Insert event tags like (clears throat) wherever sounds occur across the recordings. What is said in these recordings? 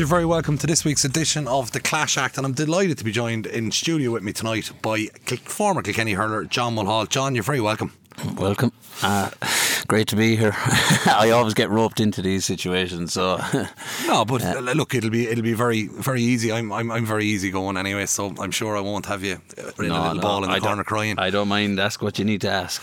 You're very welcome to this week's edition of the Clash Act. And I'm delighted to be joined in studio with me tonight by former Kilkenny hurler John Mulhall. John, you're very welcome. Welcome. Uh, great to be here. (laughs) I always get roped into these situations, so (laughs) no. But uh, look, it'll be it'll be very very easy. I'm I'm, I'm very easy going anyway, so I'm sure I won't have you in no, a little no, ball in the I corner crying. I don't mind. Ask what you need to ask.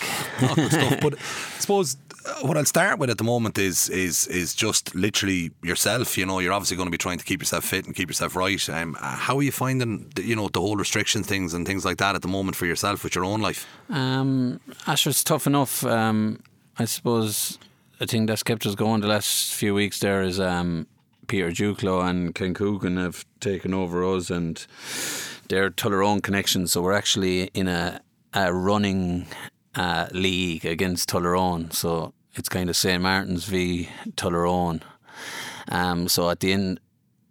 good stuff. (laughs) But I suppose what I'll start with at the moment is is is just literally yourself. You know, you're obviously going to be trying to keep yourself fit and keep yourself right. Um, how are you finding, the, you know, the whole restriction things and things like that at the moment for yourself with your own life? Um, Asher, it's tough enough. Um, I suppose a thing that's kept us going the last few weeks there is um, Peter Duclo and Ken Coogan have taken over us and they're Tullaroan connections. So we're actually in a, a running uh, league against Tullaroan. So it's kind of St Martin's v Tullaroan. Um, so at the end,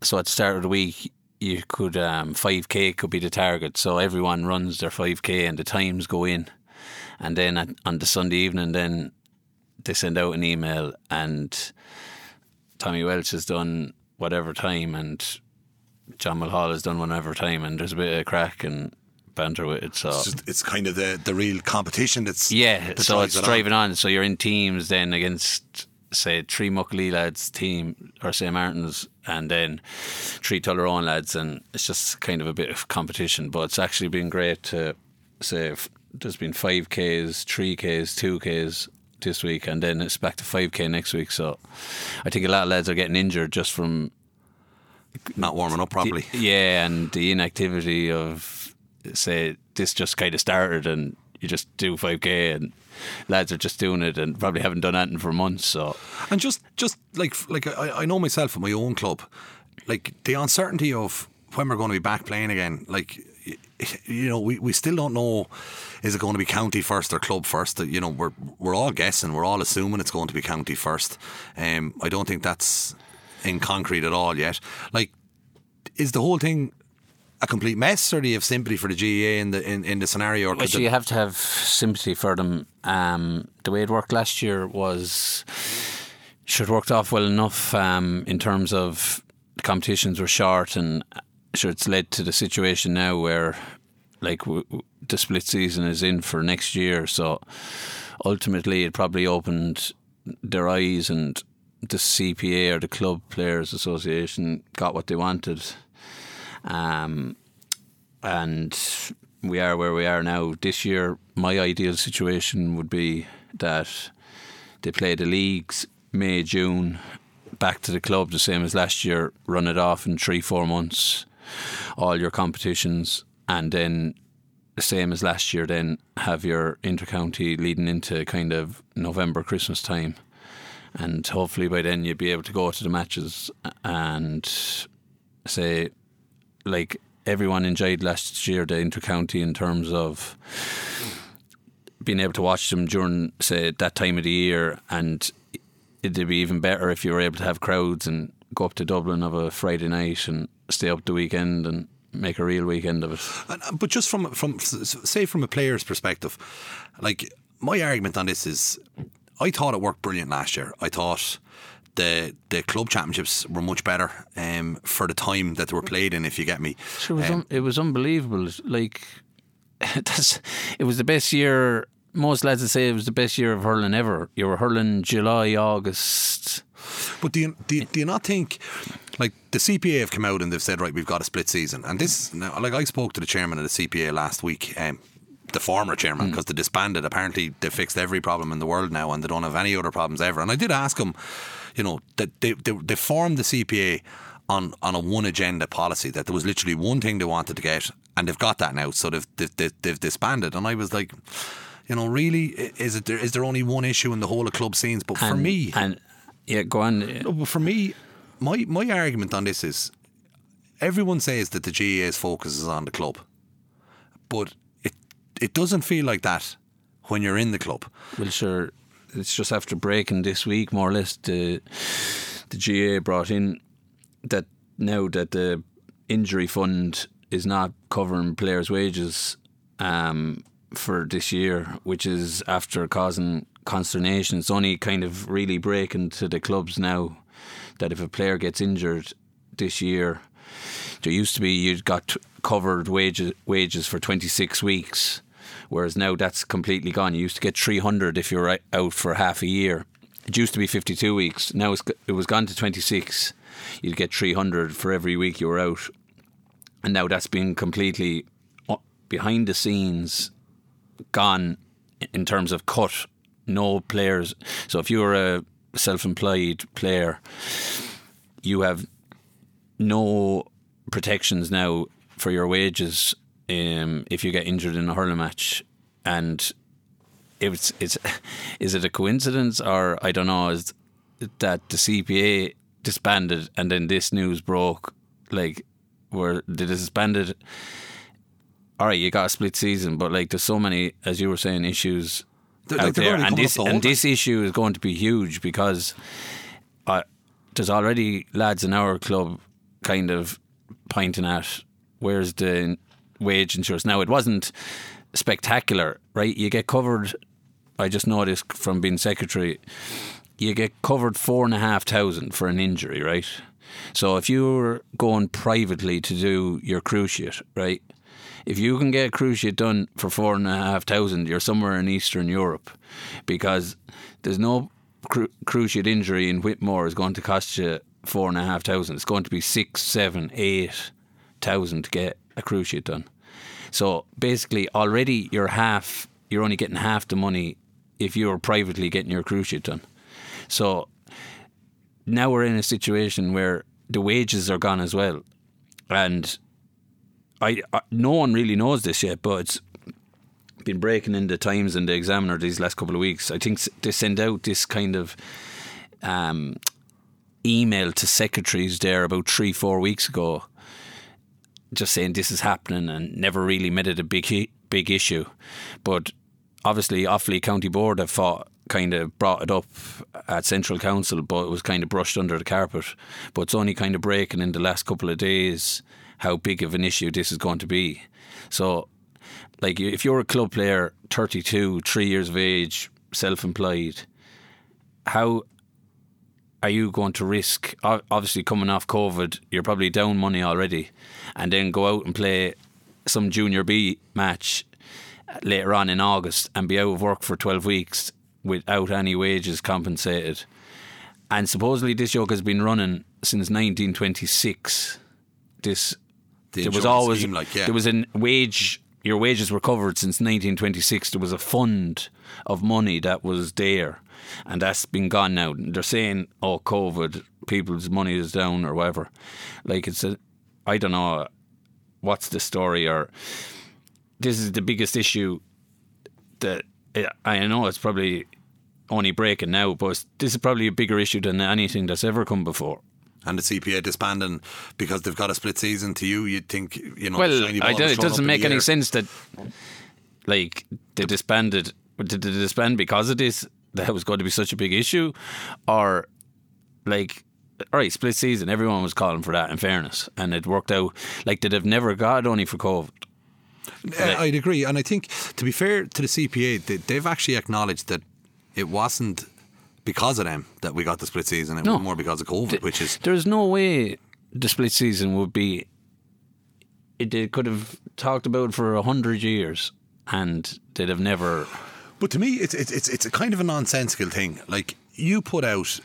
so at the start of the week, you could um, 5k could be the target. So everyone runs their 5k and the times go in, and then at, on the Sunday evening, then they send out an email and Tommy Walsh has done whatever time and John Mulhall has done whatever time, and there's a bit of a crack and banter with it. So uh, it's, just, it's kind of the, the real competition that's yeah. So it's driving on. on. So you're in teams then against say three Muckalee lads team or St Martin's and then three Tullaroan lads, and it's just kind of a bit of competition. But it's actually been great to say there's been five Ks, three Ks, two Ks this week, and then it's back to five K next week. So I think a lot of lads are getting injured just from not warming up properly. The, yeah, and the inactivity of say this just kind of started and you just do 5k and lads are just doing it and probably haven't done anything for months so. And just just like like I, I know myself at my own club like the uncertainty of when we're going to be back playing again like you know we, we still don't know is it going to be county first or club first? You know we're we're all guessing we're all assuming it's going to be county first. Um, I don't think that's in concrete at all yet. Like is the whole thing a complete mess, or do you have sympathy for the GAA in the in, in the scenario? Or well, so you have to have sympathy for them. Um, the way it worked last year was should worked off well enough um, in terms of the competitions were short, and sure it's led to the situation now where like w- w- the split season is in for next year. So ultimately, it probably opened their eyes and the CPA or the Club Players Association got what they wanted um, and we are where we are now. This year, my ideal situation would be that they play the leagues May, June, back to the club, the same as last year, run it off in three, four months, all your competitions, and then the same as last year, then have your intercounty leading into kind of November, Christmas time. And hopefully by then you'd be able to go to the matches and say like everyone enjoyed last year the intercounty in terms of being able to watch them during say that time of the year and it'd be even better if you were able to have crowds and go up to Dublin of a Friday night and stay up the weekend and make a real weekend of it. Uh, but just from from say from a player's perspective, like my argument on this is, I thought it worked brilliant last year. I thought the the club championships were much better um, for the time that they were played in. If you get me, sure, it was, um, un- it was unbelievable. Like (laughs) it was the best year. Most lads would say it was the best year of hurling ever. You were hurling July, August. But do you, do you, do you not think, like the CPA have come out and they've said, right, we've got a split season, and this, now, like I spoke to the chairman of the CPA last week. Um, the former chairman because mm. they disbanded. Apparently, they fixed every problem in the world now, and they don't have any other problems ever. And I did ask him you know, that they, they, they formed the CPA on, on a one agenda policy that there was literally one thing they wanted to get, and they've got that now. So they've, they've, they've disbanded. And I was like, you know, really, is it there, is there only one issue in the whole of club scenes? But and, for me, and yeah, go on. No, but for me, my my argument on this is, everyone says that the GAA's focus is on the club, but it it doesn't feel like that when you're in the club. Well, sure it's just after breaking this week, more or less, the the GAA brought in that now that the injury fund is not covering players' wages um, for this year, which is after causing consternation. It's only kind of really breaking to the clubs now that if a player gets injured, this year. There used to be you'd got covered wages wages for 26 weeks, whereas now that's completely gone. You used to get 300 if you were out for half a year. It used to be 52 weeks. Now it was gone to 26. You'd get 300 for every week you were out, and now that's been completely uh, behind the scenes gone in terms of cut. No players. So if you're a self-employed player, you have no protections now for your wages um, if you get injured in a hurling match, and it's it's (laughs) is it a coincidence or I don't know is that the CPA disbanded and then this news broke like where they disbanded? All right you got a split season but like there's so many as you were saying issues They're- out like, there. and this and this issue is going to be huge because uh, there's already lads in our club kind of pointing at where's the wage insurance. Now it wasn't spectacular right? You get covered I just noticed from being secretary you get covered four and a half thousand for an injury right? So if you're going privately to do your cruciate right? If you can get a cruciate done for four and a half thousand, you're somewhere in Eastern Europe, because there's no cru- cruciate injury in Whitmore is going to cost you four and a half thousand. It's going to be six, seven, eight thousand to get a cruciate done. So basically, already you're half. You're only getting half the money if you're privately getting your cruciate done. So now we're in a situation where the wages are gone as well, and I, I no one really knows this yet, but it's been breaking in the Times and the Examiner these last couple of weeks. I think they send out this kind of um, email to secretaries there about three, four weeks ago, just saying this is happening and never really made it a big big issue. But obviously, Offaly County Board have fought, kind of brought it up at Central Council, but it was kind of brushed under the carpet. But it's only kind of breaking in the last couple of days how big of an issue this is going to be. So, like, if you're a club player, 32, three years of age, self employed, how are you going to risk obviously coming off COVID you're probably down money already and then go out and play some junior B match later on in August and be out of work for 12 weeks without any wages compensated? And supposedly this yoke has been running since 1926 this The there was always scheme, like, yeah. there was a wage your wages were covered since 1926 there was a fund of money that was there and that's been gone now they're saying oh covid people's money is down or whatever like it's a i don't know what's the story or this is the biggest issue that i know it's probably only breaking now but this is probably a bigger issue than anything that's ever come before and the CPA disbanding because they've got a split season to you, you'd think, you know, Well, I don't- it doesn't make any sense that, like, they disbanded. Did they disband because of this? That was going to be such a big issue, or like, all right, split season. Everyone was calling for that. In fairness, and it worked out. Like, they'd have never got only for COVID. Uh, I'd agree, and I think to be fair to the CPA, they, they've actually acknowledged that it wasn't because of them that we got the split season. It No. was more because of COVID, which is There's no way the split season would be. It, they could have talked about it for a hundred years, and they'd have never. But to me, it's it's it's it's a kind of a nonsensical thing. Like you put out,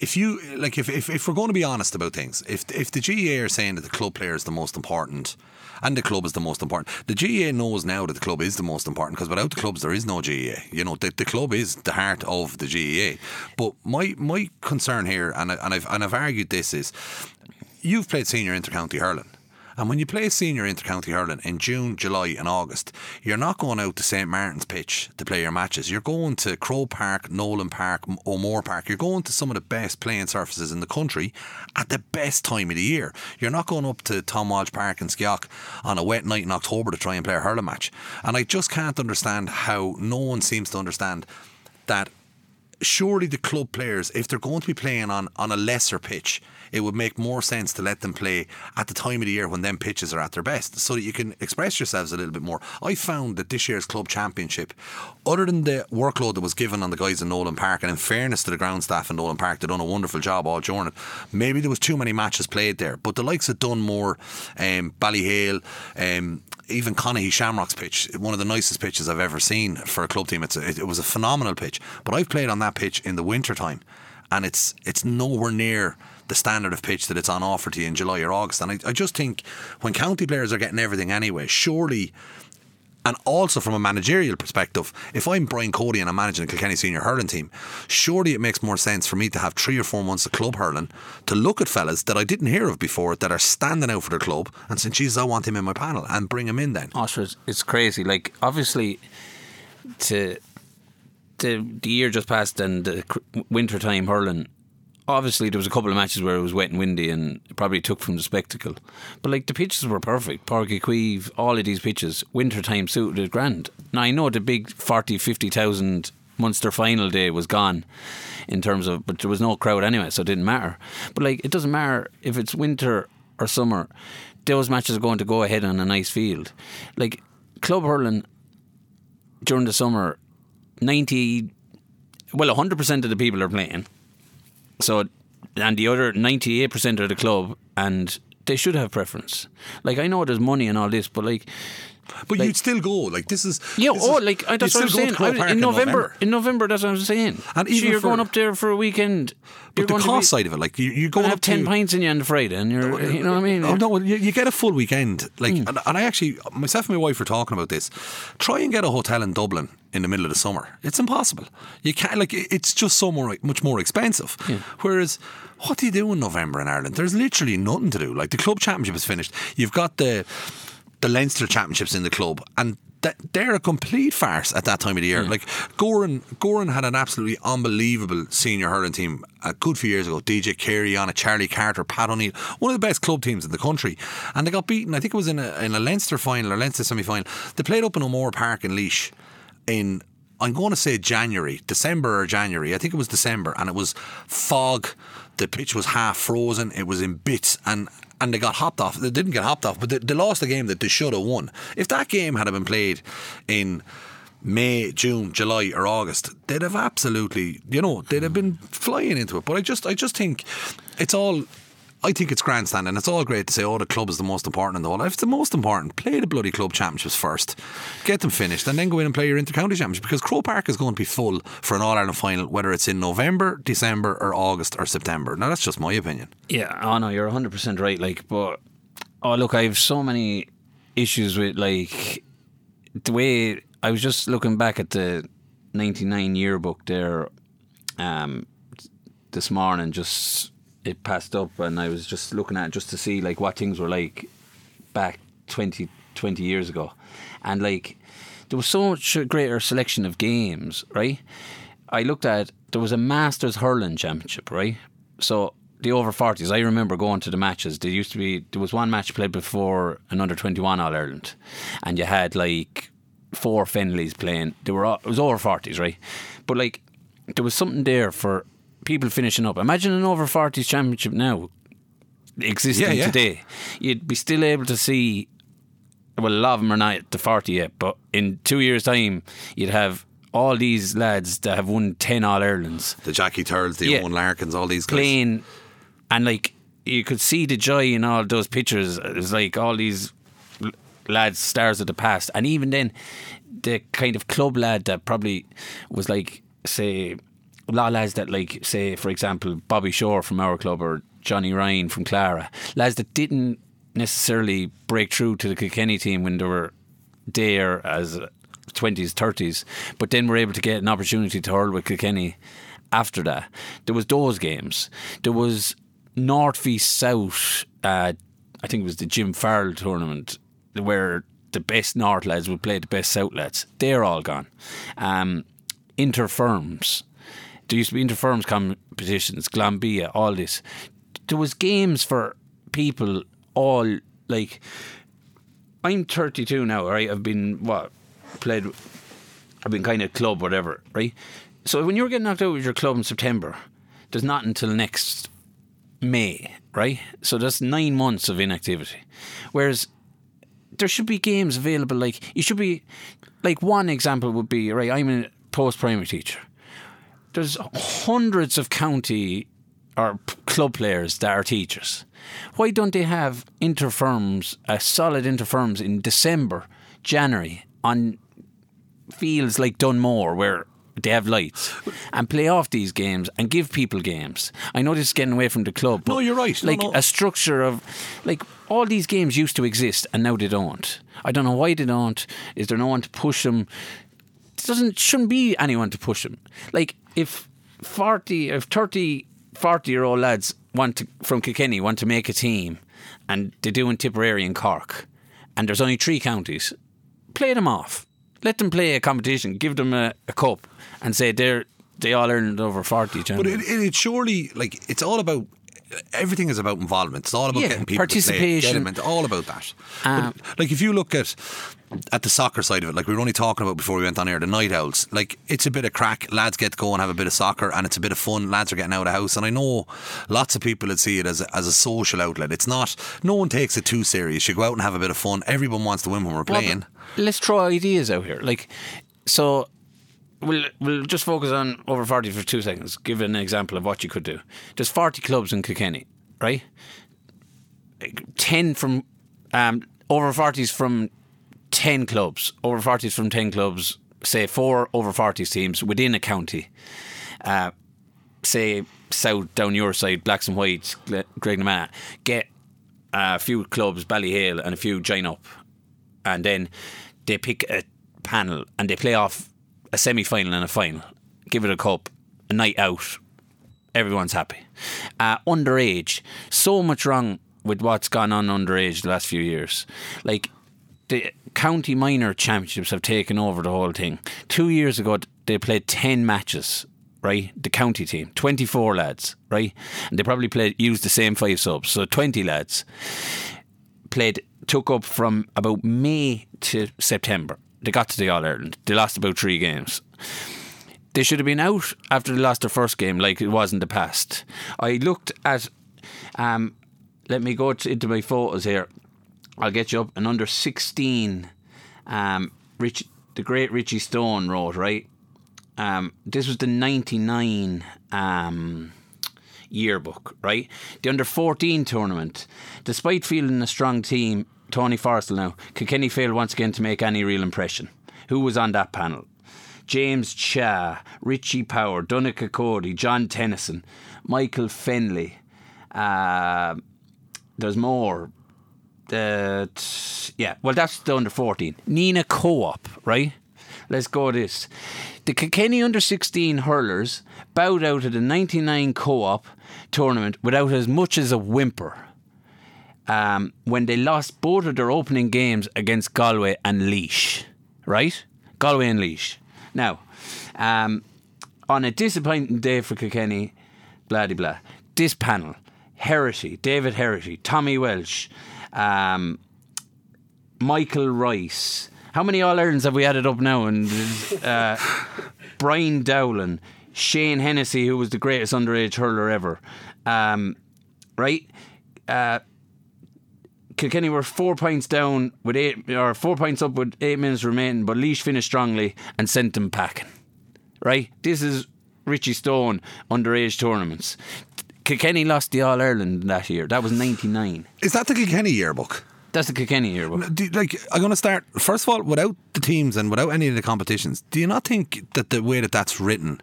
if you like, if if, if we're going to be honest about things, if if the GAA are saying that the club player is the most important, and the club is the most important, the GAA knows now that the club is the most important because without the clubs there is no GAA. You know, the, the club is the heart of the GAA. But my my concern here, and I, and I've and I've argued this is, you've played senior intercounty hurling. And when you play senior intercounty hurling in June, July, and August, you're not going out to St Martin's pitch to play your matches. You're going to Croke Park, Nolan Park, O'Moore Park. You're going to some of the best playing surfaces in the country at the best time of the year. You're not going up to Tom Walsh Park in Skiock on a wet night in October to try and play a hurling match. And I just can't understand how no one seems to understand that surely the club players, if they're going to be playing on, on a lesser pitch, it would make more sense to let them play at the time of the year when them pitches are at their best so that you can express yourselves a little bit more. I found that this year's club championship, other than the workload that was given on the guys in Nolan Park, and in fairness to the ground staff in Nolan Park, they've done a wonderful job all during it. Maybe there was too many matches played there, but the likes of Dunmore, um, Ballyhale, um, even Conahy Shamrock's pitch, one of the nicest pitches I've ever seen for a club team. It's a, it, it was a phenomenal pitch, but I've played on that pitch in the winter time, and it's it's nowhere near the standard of pitch that it's on offer to you in July or August. And I, I just think when county players are getting everything anyway, surely and also from a managerial perspective, if I'm Brian Cody and I'm managing a Kilkenny senior hurling team, surely it makes more sense for me to have three or four months of club hurling to look at fellas that I didn't hear of before that are standing out for their club and saying, "Jesus, I want him in my panel," and bring him in then. Oh, it's crazy. Like obviously, to the the year just passed and the winter time hurling obviously there was a couple of matches where it was wet and windy and it probably took from the spectacle. But like the pitches were perfect. Uí Chaoimh, all of these pitches, winter time suited it grand. Now I know the big 40, 50,000 Munster final day was gone in terms of, but there was no crowd anyway, so it didn't matter. But like it doesn't matter if it's winter or summer, those matches are going to go ahead on a nice field. Like club hurling during the summer, 90, well, 100% of the people are playing so, and the other 98% of the club, and they should have preference. Like, I know there's money and all this, but like, but like, you'd still go. Like this is yeah. This oh, is, like that's what I'm saying. I, in, November, in November, in November, that's what I'm saying. And even so you're for, going up there for a weekend. But the cost be, side of it, like you, you're going up ten to, pints in you on the Friday, and you're, you know what I mean. Oh no, you, you get a full weekend. Like, mm. and, and I actually, myself and my wife were talking about this. Try and get a hotel in Dublin in the middle of the summer. It's impossible. You can't like it's just so more much more expensive. Yeah. Whereas what do you do in November in Ireland? There's literally nothing to do. Like the club championship is finished. You've got the the Leinster championships in the club and they're a complete farce at that time of the year. Mm. Like Gowran, Gowran had an absolutely unbelievable senior hurling team a good few years ago. DJ Carey on it, Charlie Carter, Pat O'Neill, one of the best club teams in the country, and they got beaten. I think it was in a, in a Leinster final or Leinster semi final. They played up in O'Moore Park in Laois in I'm going to say January, December or January. I think it was December, and it was fog. The pitch was half frozen. It was in bits, and and they got hopped off. They didn't get hopped off, but they, they lost the game that they should have won. If that game had been played in May, June, July, or August, they'd have absolutely, you know, they'd have been flying into it. But I just, I just think it's all I think it's grandstand and it's all great to say, oh, the club is the most important in the whole. If it's the most important, play the bloody club championships first, get them finished, and then go in and play your inter-county championship because Croke Park is going to be full for an All Ireland final, whether it's in November, December, or August or September. Now that's just my opinion. Yeah, oh no, you're 100 percent right. Like, but oh look, I have so many issues with like the way I was just looking back at the 99 yearbook there um, this morning, just it passed up, and I was just looking at just to see like what things were like back 20, 20 years ago, and like there was so much greater selection of games, right? I looked at there was a Masters hurling championship, right? So the over 40s, I remember going to the matches. There used to be there was one match played before an under 21 All Ireland, and you had like four Fennellys playing. They were all, it was over 40s, right? But like there was something there for people finishing up. Imagine an over 40s championship now existing yeah, yeah. today. You'd be still able to see, well, a lot of them are not at the 40 yet, but in two years' time, you'd have all these lads that have won 10 All Irelands. The Jackie Tyrrell, the yeah, Eoin Larkins, all these guys. Playing, and like, you could see the joy in all those pictures. It was like all these lads, stars of the past. And even then, the kind of club lad that probably was like, say, of lads that like say for example Bobby Shore from our club or Johnny Ryan from Clara lads that didn't necessarily break through to the Kilkenny team when they were there as 20s 30s but then were able to get an opportunity to hurl with Kilkenny after that. There was those games. There was North v South uh, I think it was the Jim Farrell tournament where the best North lads would play the best South lads. They're all gone. Um, interfirms there used to be interfirms competitions, Glanbia, all this. There was games for people all like. I'm 32 now, right? I've been what played. I've been kind of club, whatever, right? So when you're getting knocked out with your club in September, there's not until next May, right? So that's nine months of inactivity. Whereas there should be games available. Like you should be, like one example would be right. I'm a post primary teacher. There's hundreds of county or p- club players that are teachers. Why don't they have interfirms, a solid interfirms in December, January on fields like Dunmore where they have lights and play off these games and give people games. I know this is getting away from the club. No, you're right. No, Like no. a structure of, like all these games used to exist and now they don't. I don't know why they don't. Is there no one to push them? Doesn't shouldn't be anyone to push them. Like if forty, if 30, 40 year old lads want to from Kilkenny want to make a team, and they do in Tipperary and Cork, and there's only three counties, play them off. Let them play a competition. Give them a, a cup, and say they're they all earned over forty. But it, it, it surely like it's all about everything is about involvement. It's all about Yeah, getting people to play, participation. get them all about that. Um, but, like if you look at at the soccer side of it, like we were only talking about before we went on air, the night owls. Like it's a bit of crack. Lads get to go and have a bit of soccer, and it's a bit of fun. Lads are getting out of the house, and I know lots of people would see it as a, as a social outlet. It's not. No one takes it too serious. You go out and have a bit of fun. Everyone wants to win when we're playing. but let's throw ideas out here. Like, so we'll we'll just focus on over forty for two seconds. Give an example of what you could do. There's forty clubs in Kilkenny, right? Ten from um, over forties from ten clubs. Over forties from ten clubs. Say four over forties teams within a county. Uh, say south down your side, blacks and whites, Greg get a few clubs, Ballyhale and a few join up, and then they pick a panel and they play off a semi final and a final. Give it a cup, a night out. Everyone's happy. Uh, underage, so much wrong with what's gone on underage the last few years. Like the county minor championships have taken over the whole thing. Two years ago, they played ten matches. Right, the county team, twenty-four lads, right, and they probably played used the same five subs, so twenty lads played took up from about May to September. They got to the All Ireland. They lost about three games. They should have been out after they lost their first game, like it was in the past. I looked at. Um, let me go to, into my photos here. I'll get you up. An under sixteen, um, Rich, the great Richie Stone wrote right. Um, this was the ninety nine. Um, yearbook, right? The under 14 tournament. Despite fielding a strong team, Tony Forristal now, Kilkenny failed once again to make any real impression. Who was on that panel? James Cha, Richie Power, Donica Cody, John Tennyson, Michael Fennelly. Uh, there's more. That yeah, well that's the under 14. Nenagh Co-op, right? Let's go this. The Kilkenny under 16 hurlers bowed out of the 99 co-op tournament without as much as a whimper. Um, when they lost both of their opening games against Galway and Laois, right? Galway and Laois. Now, um, on a disappointing day for Kilkenny, blah blah. This panel: Herity, David Herity, Tommy Walsh, um, Michael Rice. How many All Irelands have we added up now? And uh, (laughs) Brian Dowling, Shane Hennessy, who was the greatest underage hurler ever. Um, right? Uh, Kilkenny were four points down with eight, or four points up with eight minutes remaining, but Laois finished strongly and sent them packing. Right? This is Richie Stone underage tournaments. Kilkenny lost the All Ireland that year. That was ninety nine. Is that the Kilkenny yearbook? That's the Kilkenny yearbook. Do, like I'm going to start first of all without the teams and without any of the competitions. Do you not think that the way that that's written,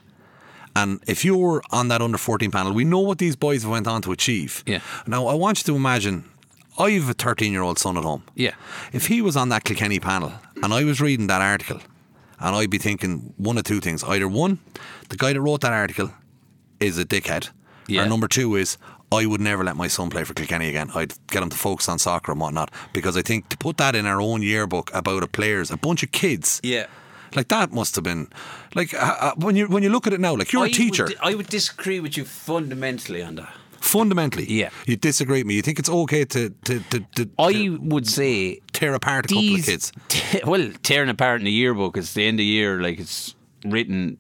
and if you're on that under 14 panel, we know what these boys have went on to achieve. Yeah. Now I want you to imagine. I have a 13 year old son at home. Yeah. If he was on that Kilkenny panel and I was reading that article, and I'd be thinking one of two things: either one, the guy that wrote that article is a dickhead, Yeah. number two is I would never let my son play for Kilkenny again. I'd get him to focus on soccer and whatnot because I think to put that in our own yearbook about a players, a bunch of kids, Yeah. like that must have been like uh, uh, when you when you look at it now, like you're a I teacher. Would, I would disagree with you fundamentally on that. fundamentally, Yeah. you disagree with me. You think it's okay to to to, to, I to would say tear apart a couple of kids. te- well, tearing apart in the yearbook. It's the end of the year, like it's written.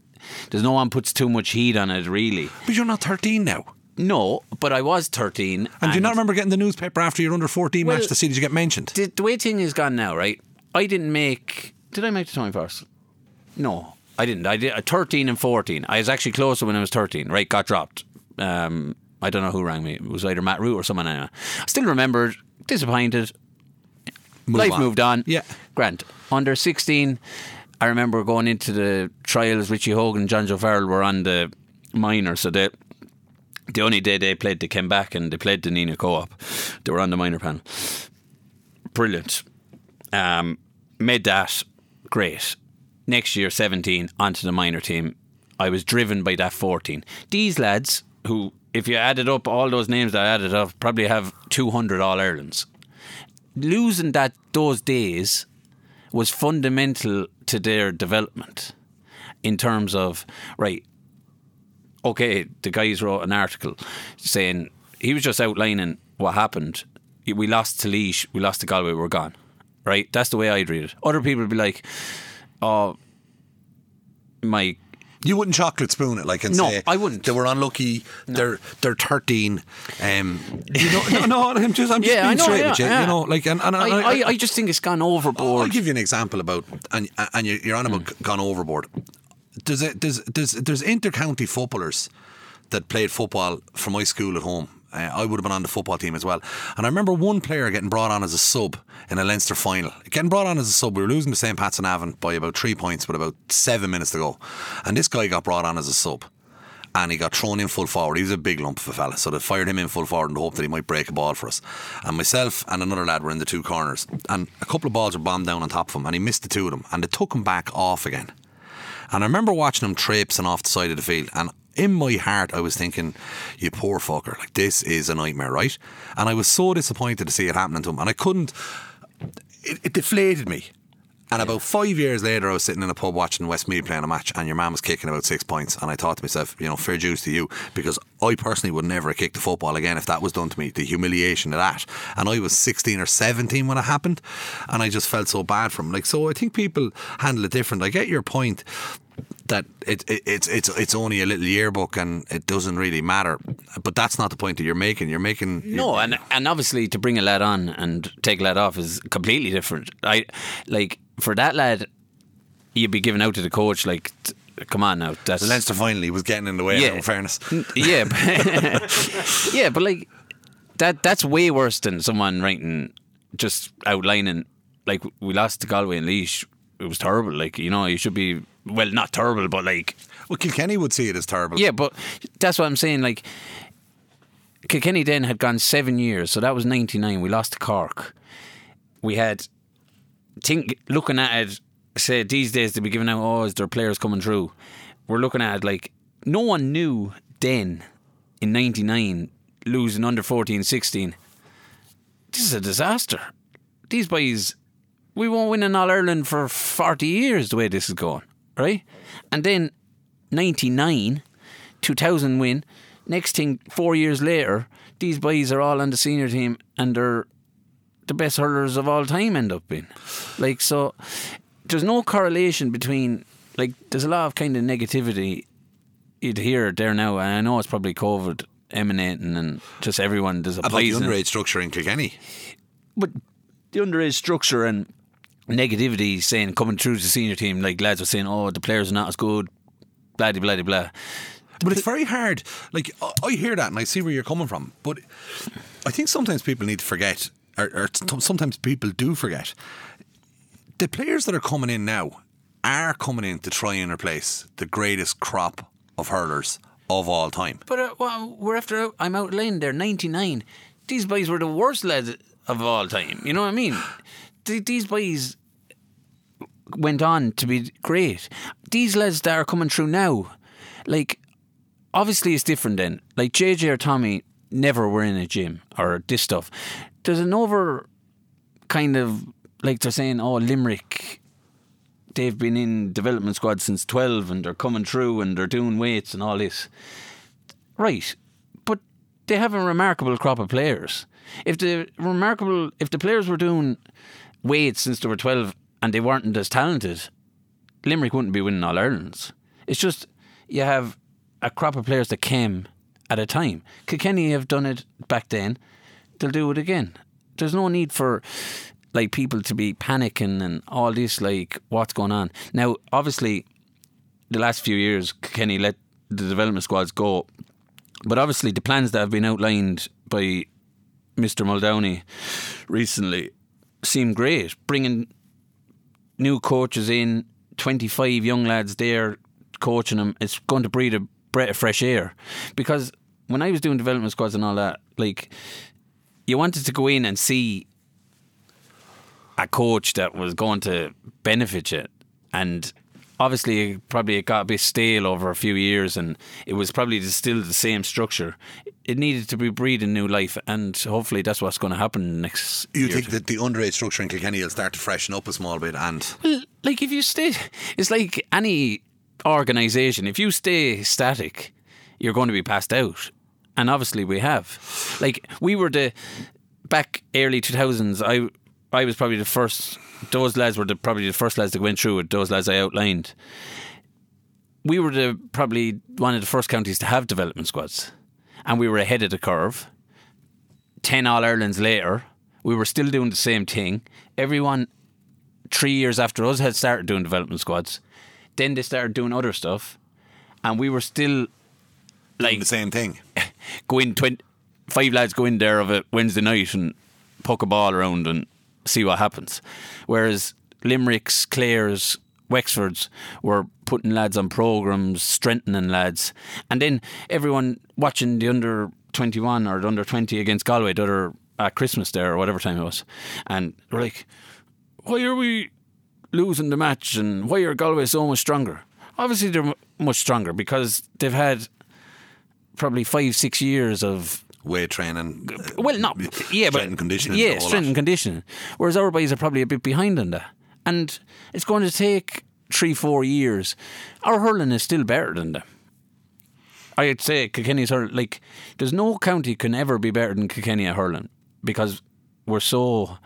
There's no one puts too much heat on it really. But you're not 13 now. No, but I was 13. And, do you not remember getting the newspaper after your under 14 Well, match to see did you get mentioned? the, the way thing is gone now, right? I didn't make. Did I make the Tommy Parcel? No, I didn't. I did uh, 13 and 14. I was actually closer when I was 13. Right, got dropped. Um, I don't know who rang me. It was either Matt Root or someone. Anyway. I still remembered. Disappointed. Move Life on. moved on. Yeah. Grant. Under 16, I remember going into the trials. Richie Hogan and John Joe Farrell were on the minor, so they. The only day they played, they came back and they played the Nenagh Co-op. They were on the minor panel. Brilliant. Um, made that great. Next year, 17, onto the minor team. I was driven by that 14. These lads, who, if you added up all those names that I added up, probably have 200 All Irelands. Losing that those days was fundamental to their development in terms of, right, okay, the guys wrote an article saying he was just outlining what happened. We lost to Laois, we lost to Galway, we're gone. Right? That's the way I'd read it. Other people would be like, oh, my. You wouldn't chocolate spoon it like and No, say I wouldn't. They were unlucky. They're they're thirteen. Um, you know, no, no, I'm just I'm just (laughs) Yeah, I being know, straight yeah, with you. yeah. You know, like and, and, I, and I, I just think it's gone overboard. I'll give you an example about and and you- you're on about Hmm. gone overboard. There's a, there's there's there's intercounty footballers that played football from my school at home. Uh, I would have been on the football team as well. And I remember one player getting brought on as a sub in a Leinster final. Getting brought on as a sub, we were losing to St. Pat's and Avon by about three points with about seven minutes to go. And this guy got brought on as a sub. And he got thrown in full forward. He was a big lump of a fella. So they fired him in full forward in the hope that he might break a ball for us. And myself and another lad were in the two corners. And a couple of balls were bombed down on top of him. And he missed the two of them. And they took him back off again. And I remember watching him traipsing off the side of the field. And in my heart, I was thinking, you poor fucker, like this is a nightmare, right? And I was so disappointed to see it happening to him. And I couldn't, it, it deflated me. And about five years later, I was sitting in a pub watching Westmeath playing a match, and your man was kicking about six points. And I thought to myself, you know, fair dues to you, because I personally would never have kicked the football again if that was done to me. The humiliation of that. And I was 16 or 17 when it happened, and I just felt so bad for him. Like, so I think people handle it different. I get your point that it, it, it's it's it's only a little yearbook and it doesn't really matter. But that's not the point that you're making. You're making No, and and obviously to bring a lad on and take a lad off is completely different. I like for that lad, you'd be giving out to the coach like, t- come on now, that's Leinster finally was getting in the way. Yeah. In fairness, yeah, but, (laughs) yeah, but like that that's way worse than someone writing just outlining like we lost to Galway and Laois. It was terrible. Like you know, you should be well, not terrible, but like well, Kilkenny would see it as terrible. yeah, but that's what I'm saying. Like Kilkenny then had gone seven years, so that was '99. We lost to Cork. We had think looking at it. Say these days they'd be giving out, oh, is there players coming through? We're looking at it like no one knew then in '99 losing under 14, 16. This is a disaster. These boys, we won't win an All Ireland for 40 years the way this is going, right? And then 99, 2000 win. Next thing, four years later, these boys are all on the senior team and they're the best hurlers of all time end up being. Like, so there's no correlation between, like, there's a lot of kind of negativity you'd hear there now. And I know it's probably COVID emanating and just everyone, there's a about the underage structure in Kilkenny. But the underage structure and negativity saying coming through to the senior team, like lads were saying, oh, the players are not as good, blah, blah, blah, blah. But it's very hard. Like I- I hear that and I see where you're coming from. But I think sometimes people need to forget, or, or sometimes people do forget. The players that are coming in now are coming in to try and replace the greatest crop of hurlers of all time. But uh, well, we're after I'm outlined there, 99. These boys were the worst lads of all time. You know what I mean? Th- These boys went on to be great. These lads that are coming through now, like, obviously it's different then. Like JJ or Tommy never were in a gym or this stuff. There's an over kind of like they're saying, oh, Limerick, they've been in development squad since 12 and they're coming through and they're doing weights and all this. Right. But they have a remarkable crop of players. If the remarkable if the players were doing weights since they were 12 and they weren't as talented, Limerick wouldn't be winning all Irelands. It's just you have a crop of players that came at a time. Kilkenny have done it back then. They'll do it again. There's no need for like people to be panicking and all this like what's going on. Now, obviously, the last few years, Kenny let the development squads go, but obviously the plans that have been outlined by Mr. Muldowney recently seem great. Bringing new coaches in, 25 young lads there coaching them, it's going to breathe a breath of fresh air. Because when I was doing development squads and all that, like, you wanted to go in and see a coach that was going to benefit you. And obviously, probably it got a bit stale over a few years and it was probably still the same structure. It needed to be breathing new life, and hopefully, that's what's going to happen next You think that the underage structure in Kilkenny will start to freshen up a small bit and Well, like if you stay, it's like any organisation. If you stay static, you're going to be passed out, and obviously we have. Like we were the back early two thousands. I I was probably the first. Those lads were the, probably the first lads that went through it. Those lads I outlined. We were the probably one of the first counties to have development squads, and we were ahead of the curve. Ten All Irelands later, we were still doing the same thing. Everyone three years after us had started doing development squads. Then they started doing other stuff, and we were still like the same thing. (laughs) going in 20, five lads go in there of a Wednesday night and poke a ball around and see what happens. Whereas Limericks, Clares, Wexfords were putting lads on programs, strengthening lads, and then everyone watching the under twenty one or the under twenty against Galway the other at Christmas there or whatever time it was, and we're like, why are we losing the match and why are Galway so much stronger? Obviously, they're mu- much stronger because they've had probably five, six years of Weight training. uh, well, not yeah, strength but and conditioning. Yeah, strength lot. and conditioning. Whereas our boys are probably a bit behind on that, and it's going to take three, four years. Our hurling is still better than them. I'd say Kilkenny's hurling. Like, there's no county can ever be better than Kilkenny at hurling because we're so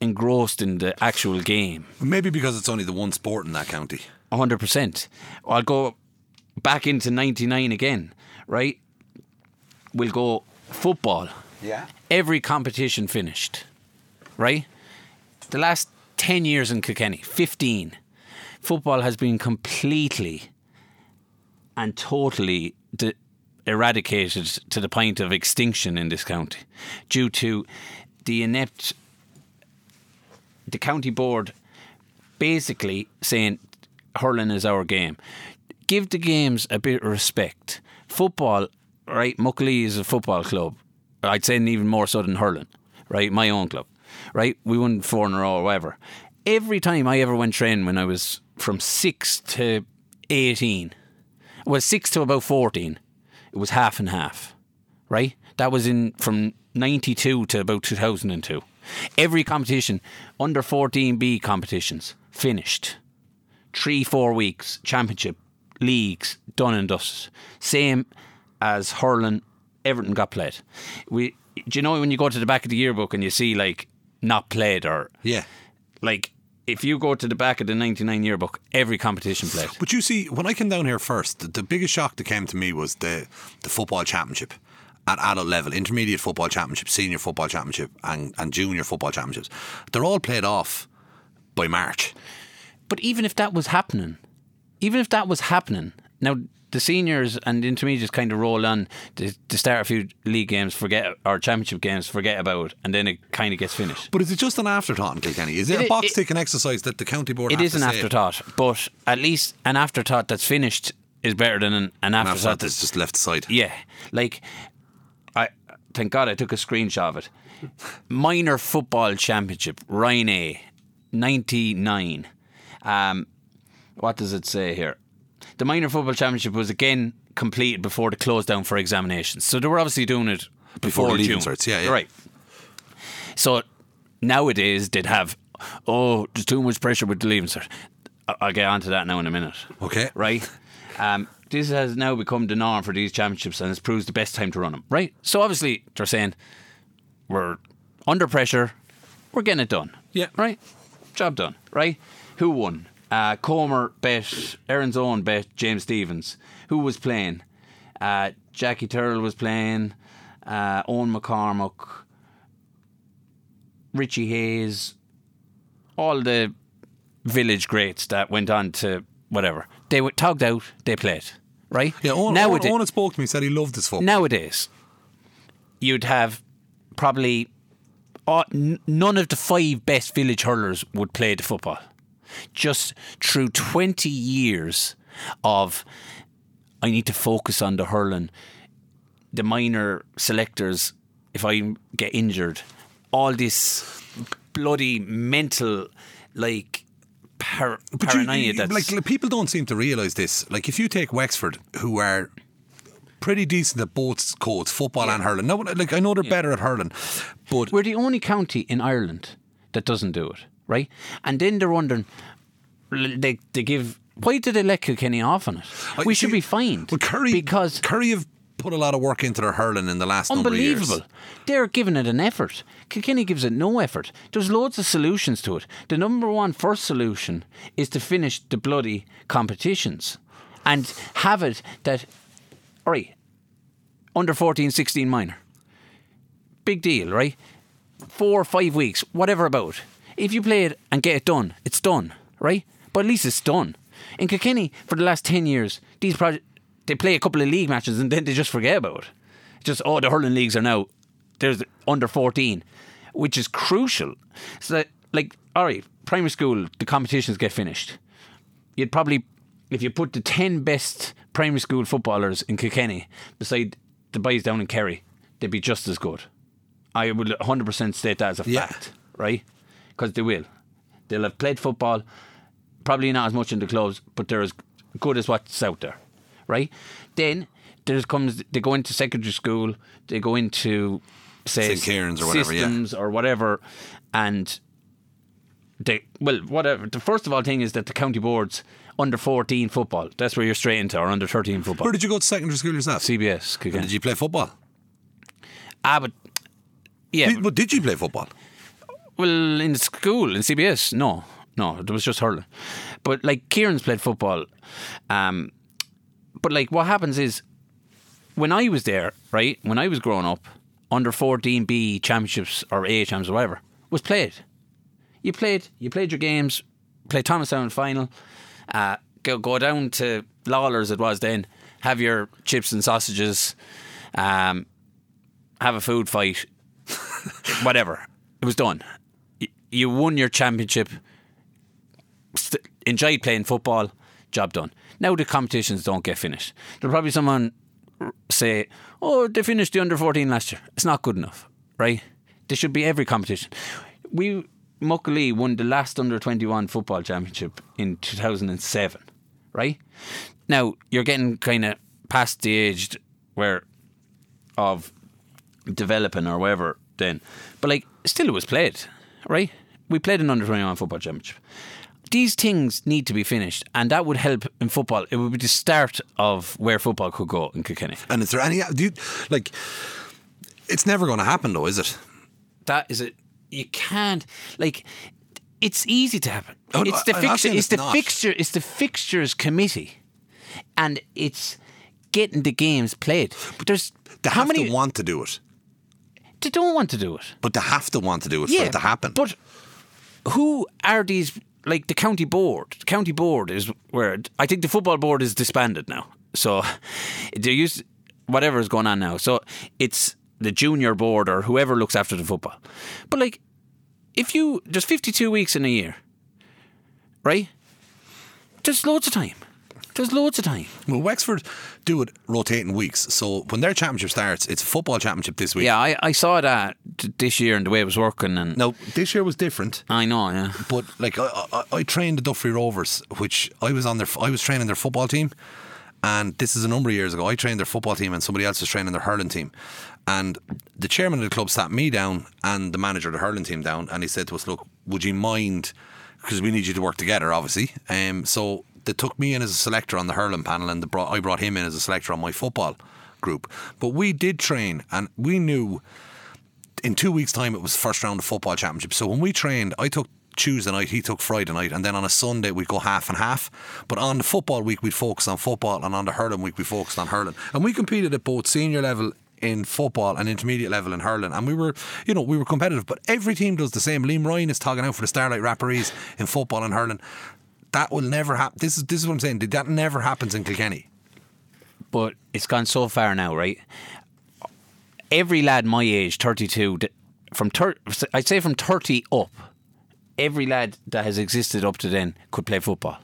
engrossed in the actual game. Maybe because it's only the one sport in that county. hundred percent. I'll go back into ninety nine again, right? We'll go football. Yeah. Every competition finished, right? The last ten years in Kilkenny, fifteen, football has been completely and totally de- eradicated to the point of extinction in this county due to the inept the county board basically saying hurling is our game. Give the games a bit of respect. Football, right? Muckalee is a football club. I'd say even more so than hurling, right? My own club, right? We won four in a row or whatever. Every time I ever went training when I was from six to 18, well, six to about 14, it was half and half, right? That was in from 92 to about 2002. Every competition, under 14B competitions, finished. Three, four weeks, championship, leagues, done and dusted. Same as hurling, everything got played. We, do you know when you go to the back of the yearbook and you see like not played or Yeah. like if you go to the back of the 99 yearbook, every competition played. But you see, when I came down here first, the, the biggest shock that came to me was the the football championship at adult level, intermediate football championship, senior football championship, and, and junior football championships. They're all played off by March. But even if that was happening, even if that was happening, now the seniors and the intermediates kind of roll on to, to start a few league games, forget or championship games, forget about, and then it kind of gets finished. But is it just an afterthought in Kilkenny? Is it, It- a box ticking exercise that the county board It is an afterthought, but at least an afterthought that's finished is better than an, an An afterthought afterthought that's that's just left aside. Yeah, like I thank God I took a screenshot of it. Minor football championship, Rhine A, ninety nine. Um, what does it say here? The minor football championship was again completed before the close down for examinations. So they were obviously doing it Before before, June. starts, yeah, yeah. Right. So nowadays they'd have oh, there's too much pressure with the leaving cert. I'll get onto that now in a minute Okay. right? Um, this has now become the norm for these championships, and it proves the best time to run them, right? So obviously they're saying we're under pressure, we're getting it done, Yeah. right? Job done, right? Who won? Uh, Comer bet, Erin's Own bet James Stephens. Who was playing? Uh, Jackie Tyrrell was playing, uh, Eoin McCormack, Richie Hayes, all the village greats that went on to whatever. They were tugged out, they played, right? Yeah, Owen, Nowadays- Owen, Owen spoke to me, said he loved his football. nowadays, you'd have probably uh, n- none of the five best village hurlers would play the football. Just through 20 years of, I need to focus on the hurling, the minor selectors, if I get injured, all this bloody mental, like, par- But paranoia you- that's. like, like, people don't seem to realise this. Like if you take Wexford, who are pretty decent at both codes, football and hurling. No, like I know they're better at hurling, but We're the only county in Ireland that doesn't do it, right? And then they're wondering, they they give. Why did they let Kilkenny off on it? I- we should be fined. Well, Kerry because Kerry have put a lot of work into their hurling in the last number of unbelievable. They're giving it an effort. Kilkenny gives it no effort. There's loads of solutions to it. The number one first solution is to finish the bloody competitions and have it that, all right, under 14, 16 minor. Big deal, right? Four or five weeks, whatever about. If you play it and get it done, it's done, right? But at least it's done. In Kilkenny, for the last 10 years, these projects, they play a couple of league matches and then they just forget about it. Just, oh, the hurling leagues are now, there's under 14, which is crucial. So, that, like, all right, primary school, the competitions get finished. You'd probably, if you put the 10 best primary school footballers in Kilkenny beside the boys down in Kerry, they'd be just as good. I would 100% state that as a Yeah. fact, right? Because they will. They'll have played football, probably not as much in the clubs, but they're as good as what's out there, right? Then there comes they go into secondary school, they go into say St. Kieran's or whatever, yeah. systems or whatever, and they well whatever. The first of all thing is that the county boards under fourteen football. That's where you're straight into or under thirteen football. Where did you go to secondary school yourself? CBS. Did you play football? Ah, but yeah, Did, but did you play football? Well, in school, in CBS, no, no, it was just hurling. But like Kieran's played football, um, but like what happens is when I was there, right, when I was growing up, under fourteen B championships or A champs or whatever was played. You played, you played your games, played Thomastown final, uh, go go down to Lawler's it was then, have your chips and sausages, um, have a food fight, (laughs) whatever. It was done. You won your championship. St- enjoyed playing football. Job done. Now the competitions don't get finished. There'll probably someone say, "Oh, they finished the under fourteen last year." It's not good enough, right? There should be every competition. We Muckalee won the last under twenty one football championship in two thousand and seven, right? Now you're getting kind of past the age where of developing or whatever then. But like still it was played, right? We played an under twenty one football championship. These things need to be finished and that would help in football. It would be the start of where football could go in Kilkenny. And is there any? Do you, like? It's never going to happen, though, is it? That is it you can't like it's easy to happen. Oh, it's the fixture it's it's the fixture it's the fixtures committee and it's getting the games played. But there's They how have many to want to do it, they don't want to do it. but they have to want to do it for it to happen. But who are these? Like the county board. The county board is where I think the football board is disbanded now. So (laughs) they use whatever is going on now. So it's the junior board or whoever looks after the football. But like, if you there's 52 weeks in a year, right? There's loads of time. There's loads of time. well, Wexford do it rotating weeks, so when their championship starts, it's a football championship this week. Yeah, I, I saw that this year and the way it was working, and Now this year was different. I know, yeah. But like I, I, I trained the Duffry Rovers, which I was on their, I was training their football team, and this is a number of years ago. I trained their football team, and somebody else was training their hurling team. And the chairman of the club sat me down and the manager of the hurling team down, and he said to us, "Look, would you mind? Because we need you to work together, obviously." Um, so they took me in as a selector on the hurling panel, and brought, I brought him in as a selector on my football group. But we did train, and we knew in two weeks' time it was first round of football championship. So when we trained, I took Tuesday night, he took Friday night, and then on a Sunday we'd go half and half. But on the football week, we'd focus on football, and on the hurling week, we focused on hurling. And we competed at both senior level in football and intermediate level in hurling. And we were, you know, we were competitive. But every team does the same. Liam Ryan is talking out for the Starlight Rapparees in football and hurling. That will never happen. This is this is what I'm saying. That never happens in Kilkenny. But it's gone so far now, right? Every lad my age, 32, from thir- I'd say from 30 up, every lad that has existed up to then could play football,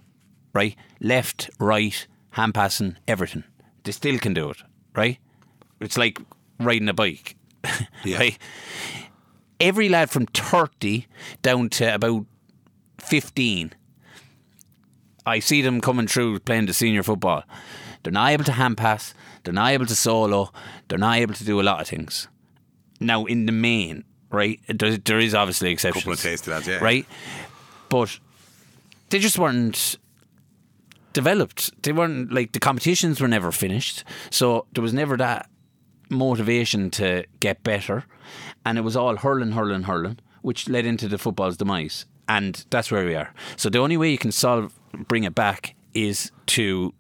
right? Left, right, hand passing, everything. They still can do it, right? It's like riding a bike, (laughs) Yeah. right? Every lad from 30 down to about 15, I see them coming through playing the senior football. They're not able to hand pass, they're not able to solo, they're not able to do a lot of things. Now, in the main, right, there, there is obviously exceptions. A Couple of tasty lads, yeah. Right? But they just weren't developed. They weren't, like, the competitions were never finished. So there was never that motivation to get better. And it was all hurling, hurling, hurling, which led into the football's demise. And that's where we are. So the only way you can solve, bring it back is to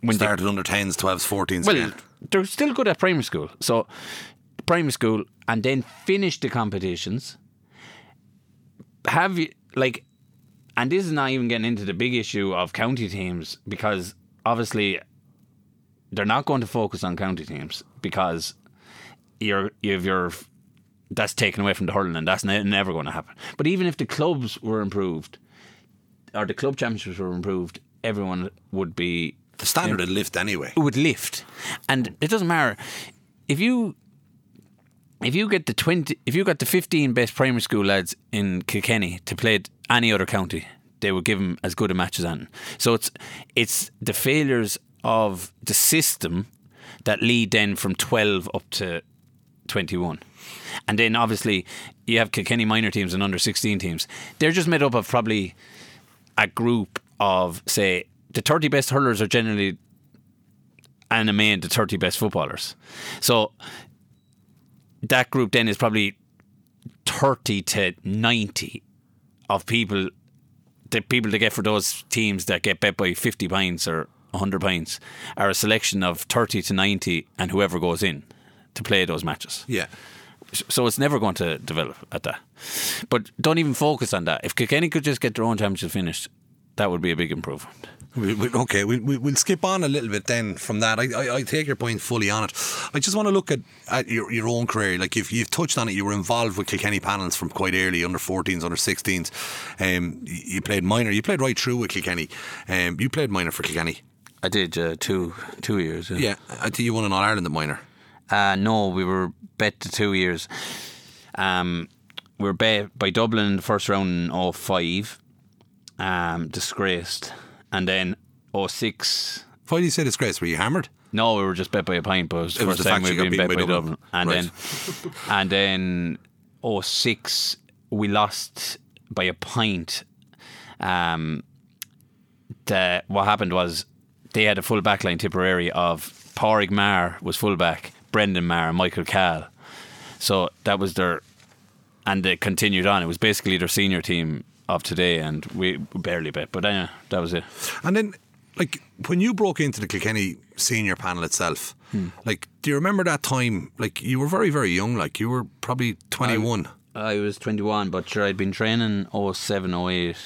when they- Started under 10s, 12s, 14s. well, again. they're still good at primary school. So, primary school, and then finish the competitions. Have you like, and this is not even getting into the big issue of county teams because obviously they're not going to focus on county teams because you're you have your that's taken away from the hurling and that's ne- never going to happen. But even if the clubs were improved or the club championships were improved, everyone would be the standard would lift anyway. it would lift, and it doesn't matter if you if you get the twenty if you got the fifteen best primary school lads in Kilkenny to play at any other county, they would give them as good a match as anything. So it's it's the failures of the system that lead then from twelve up to twenty one. And then obviously you have Kilkenny minor teams and under sixteen teams. They're just made up of probably a group of say the thirty best hurlers are generally and a main the 30 best footballers. So that group then is probably 30 to 90 of people, the people that get for those teams that get bet by 50 pints or 100 pints are a selection of 30 to 90 and whoever goes in to play those matches. Yeah. So it's never going to develop at that. But don't even focus on that. If Kilkenny could just get their own championship finished, that would be a big improvement. We, we, okay, we, we, we'll skip on a little bit then from that. I, I, I take your point fully on it. I just want to look at, at your, your own career. Like you've, you've touched on it, you were involved with Kilkenny panels from quite early, under 14s, under 16s. Um, you you played minor, you played right through with Kilkenny. Um, you played minor for Kilkenny. I did uh, two two years. Yeah, I think you won an All Ireland at minor. Uh, no, we were bet to two years. Um, we were bet by Dublin in the first round in 05. Um, disgraced. And then 06. Why do you say disgraced? Were you hammered? No, we were just bet by a pint, but it was the It was the time got been bet by Dublin. Dublin. And Right. then (laughs) and then 06 we lost by a pint. Um, the, what happened was they had a full backline Tipperary of Pádraic Maher was fullback, Brendan Maher, and Michael Cahill. So that was their, and they continued on. It was basically their senior team of today, and we barely bet. But anyway, that was it. And then, like, when you broke into the Kilkenny senior panel itself, Hmm. like, do you remember that time? Like, you were very, very young. Like, you were probably 21. I was 21, but sure, I'd been training 07, 08,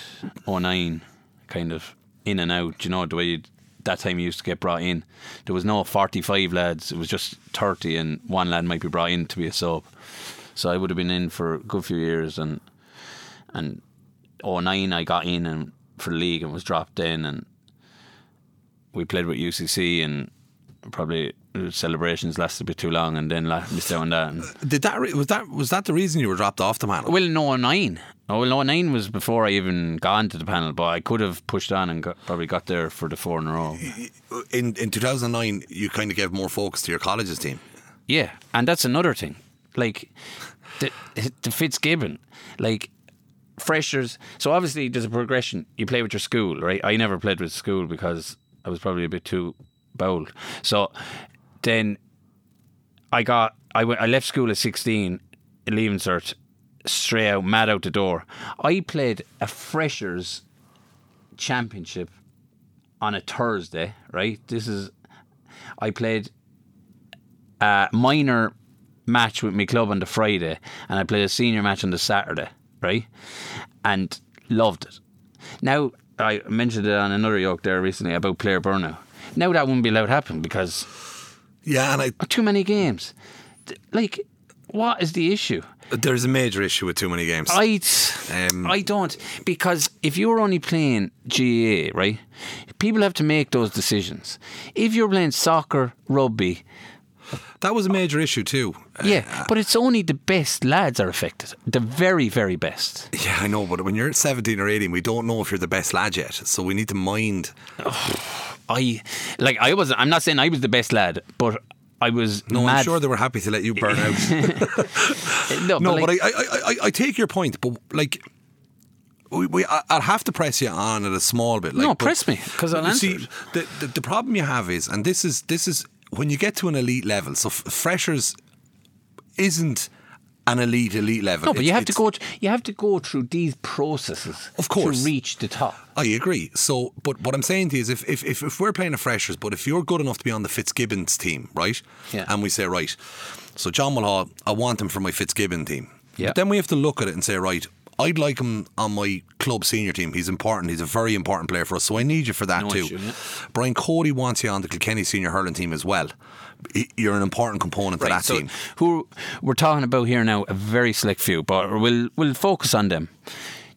09, kind of in and out. You know, the way you'd, that time you used to get brought in. There was no 45 lads, it was just 30, and one lad might be brought in to be a sub. So I would have been in for a good few years, and and 09 I got in and for the league and was dropped in, and we played with UCC, and probably celebrations lasted a bit too long, and then la- missed out on that. And, (laughs) Did that re- was that was that the reason you were dropped off the panel? well, no nine. Oh, well, no nine was before I even got into the panel, but I could have pushed on and got, probably got there for the four in a row. in in 2009, you kind of gave more focus to your college's team. Yeah, and that's another thing. Like the, the Fitzgibbon, like freshers. So obviously there's a progression. You play with your school, right? I never played with school because I was probably a bit too bold. So then I got I went I left school at 16, leaving cert. straight out, mad out the door. I played a freshers championship on a Thursday, right? This is I played a minor match with my club on the Friday, and I played a senior match on the Saturday, right? And loved it. Now I mentioned it on another yoke there recently about player burnout. Now that wouldn't be allowed to happen because Yeah, and I, too many games. Like, what is the issue? there's a major issue with too many games. I, Um, I don't because if you're only playing GA, right, people have to make those decisions. If you're playing soccer, rugby, that was a major issue too. Uh, yeah, but it's only the best lads are affected, the very, very best. Yeah, I know, but when you're 17 or 18, we don't know if you're the best lad yet. So we need to mind. I like I was. I'm not saying I was the best lad, but I was. No, mad. I'm sure they were happy to let you burn out. (laughs) no, (laughs) no, but, but like, I, I, I, I take your point, but like. We, we, I- I'll have to press you on it a small bit. Like, No, press me, 'cause I'll answer See, the, the the problem you have is, and this is this is when you get to an elite level. So f- freshers isn't an elite elite level. no, but you have to it's- go. You have to go through these processes, Of course. to reach the top. I agree. So, but what I'm saying to you is, if, if, if, if we're playing a freshers, but if you're good enough to be on the Fitzgibbons team, right? Yeah. And we say, right, so John Mulhall, I want him for my Fitzgibbon team. Yeah. But then we have to look at it and say, right, I'd like him on my club senior team. He's important. He's a very important player for us. So I need you for that No too. issue, yeah. Brian Cody wants you on the Kilkenny senior hurling team as well. You're an important component to that so team. who we're talking about here now, a very select few, but we'll we'll focus on them.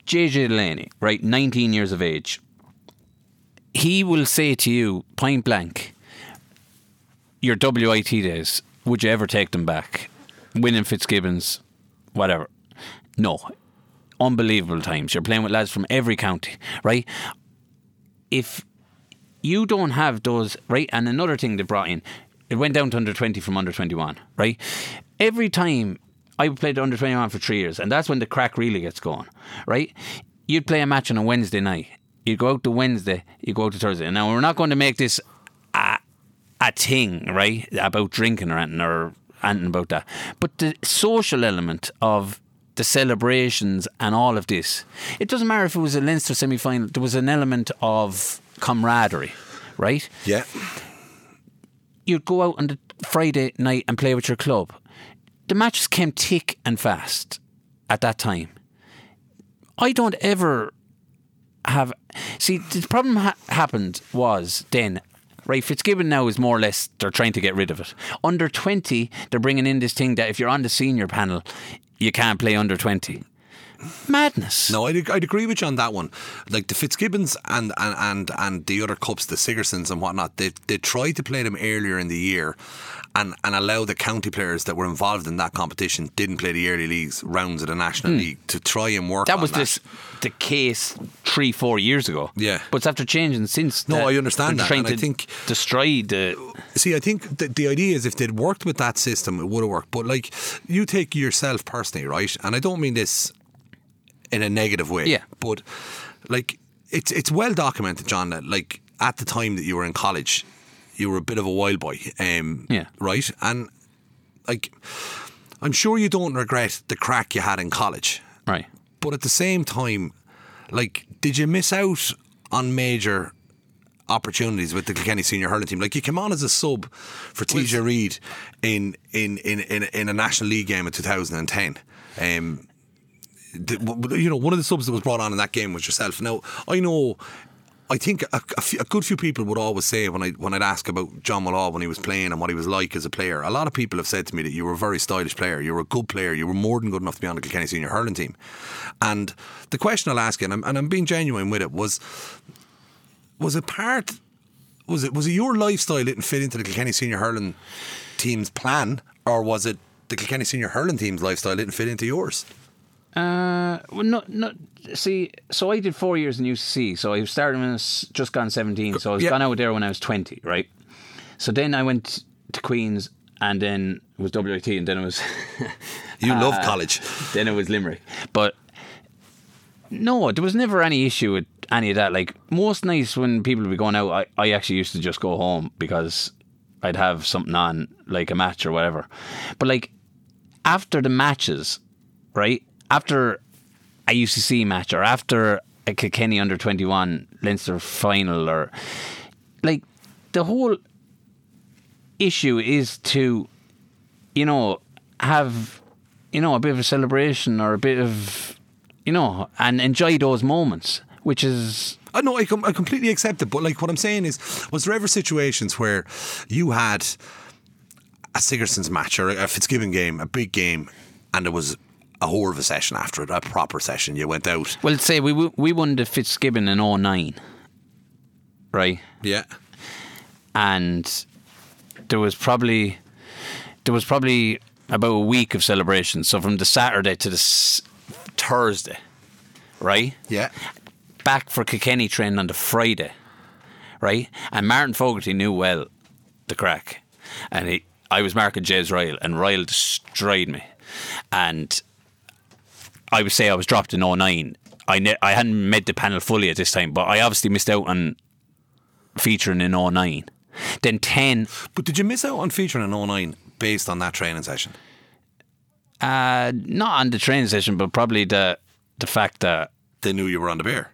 JJ Delaney, right, 19 years of age. He will say to you, point blank, your WIT days, would you ever take them back? Winning Fitzgibbons, whatever. No. Unbelievable times. You're playing with lads from every county, right? If you don't have those right and another thing they brought in it went down to under 20 from under 21 right every time I played under 21 for three years and that's when the crack really gets going right you'd play a match on a Wednesday night you'd go out to Wednesday you go out to Thursday now we're not going to make this a, a thing right about drinking or anything or anything about that but the social element of the celebrations and all of this. It doesn't matter if it was a Leinster semi final, there was an element of camaraderie, right? Yeah. You'd go out on the Friday night and play with your club. The matches came thick and fast at that time. I don't ever have. See, the problem ha- happened was then. Right, Fitzgibbon now is more or less they're trying to get rid of it. Under twenty, they're bringing in this thing that if you're on the senior panel, you can't play under twenty. Madness. No, I'd, I'd agree with you on that one. Like the Fitzgibbons and and and, and the other cups, the Sigersons and whatnot, they they tried to play them earlier in the year, and and allow the county players that were involved in that competition didn't play the early leagues rounds of the national league to try and work. Hmm. That was this the case three, four years ago. Yeah. but it's after changing since. No, that I understand that, Trying and I to think- destroy the. See, I think the, the idea is if they'd worked with that system, it would have worked. But like, you take yourself personally, right? And I don't mean this in a negative way. Yeah. But like, it's it's well documented, John, that like at the time that you were in college, you were a bit of a wild boy. Um, Yeah. Right. And like, I'm sure you don't regret the crack you had in college. Right. But at the same time, like, did you miss out on major opportunities with the Kilkenny senior hurling team? Like, you came on as a sub for TJ Reid in in, in in in a national league game in 2010. Um, you know, one of the subs that was brought on in that game was yourself. Now, I know. I think a, good few people would always say when I when I'd ask about John Mulhall when he was playing and what he was like as a player. A lot of people have said to me that you were a very stylish player. You were a good player. You were more than good enough to be on the Kilkenny senior hurling team. And the question I'll ask you, and I'm, and I'm being genuine with it, was was it part was it was it your lifestyle didn't fit into the Kilkenny senior hurling team's plan, or was it the Kilkenny senior hurling team's lifestyle didn't fit into yours? Uh, well, not not. See, so I did four years in UCC. So I started when I was just gone seventeen. So I was Yeah. gone out there when I was twenty, right? So then I went to Queens, and then it was WIT, and then it was (laughs) You Uh, love college. then it was Limerick. But no, there was never any issue with any of that. Like most nights when people would be going out, I, I actually used to just go home because I'd have something on, like a match or whatever. But like after the matches, right? After a UCC match or after a Kilkenny under 21 Leinster final or like the whole issue is to you know have you know a bit of a celebration or a bit of you know and enjoy those moments which is I know I, com- I completely accept it, but like what I'm saying is, was there ever situations where you had a Sigerson's match or a Fitzgibbon game, a big game, and it was a whole of a session after it, a proper session? You went out. well say we we won the Fitzgibbon in 09 right Yeah. and there was probably there was probably about a week of celebration. So from the Saturday to the s- Thursday, right? Yeah. Back for Kilkenny training on the Friday, right? And Martin Fogarty knew well the crack, and he, I was marking James Ryall, and Ryall destroyed me, and I would say I was dropped in 09. I ne- I hadn't made the panel fully at this time, but I obviously missed out on featuring in 09. Then 10, But did you miss out on featuring in 09 based on that training session? uh, not on the training session, but probably the the fact that, They knew you were on the beer.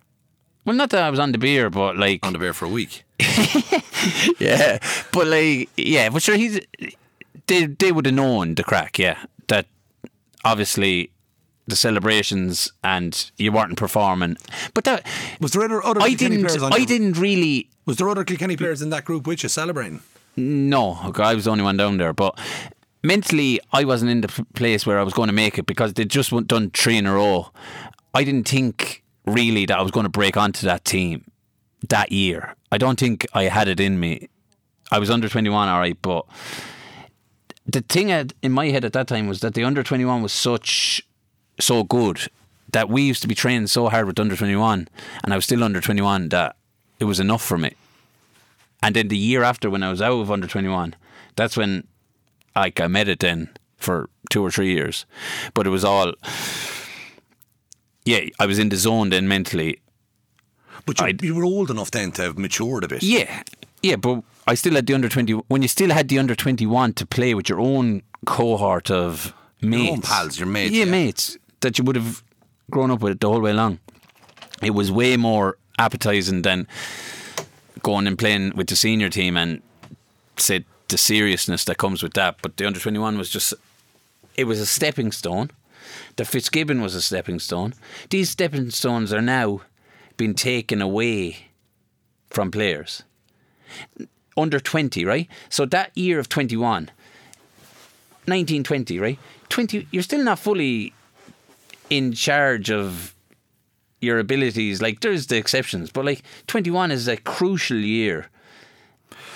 well, not that I was on the beer, but like, on the beer for a week. (laughs) yeah, but like, yeah, but sure, he's, they, they would have known the crack, yeah, that obviously the celebrations and you weren't performing, but that, Was there other, other I Kilkenny didn't, players on I your- didn't really, Was there other Kilkenny players in that group with you celebrating? No, okay, I was the only one down there. But mentally, I wasn't in the place where I was going to make it because they'd just done three in a row. I didn't think really that I was going to break onto that team that year. I don't think I had it in me. I was under 21, all right, but the thing in my head at that time was that the under 21 was such so good that we used to be training so hard with under 21 and I was still under 21 that it was enough for me. And then the year after, when I was out of under 21, that's when like, I met it then for two or three years. But it was all, yeah, I was in the zone then mentally. But you, you were old enough then to have matured a bit. Yeah, yeah, but I still had the under 20. When you still had the under 21 to play with your own cohort of mates, own pals, your mates, yeah, yeah. mates that you would have grown up with the whole way along. It was way more appetizing than going and playing with the senior team and said the seriousness that comes with that. But the under 21 was just, it was a stepping stone. The Fitzgibbon was a stepping stone. These stepping stones are now being taken away from players. Under 20, right? So that year of 21, 1920, right? 20, you're still not fully in charge of your abilities. Like, there's the exceptions, but like 21 is a crucial year.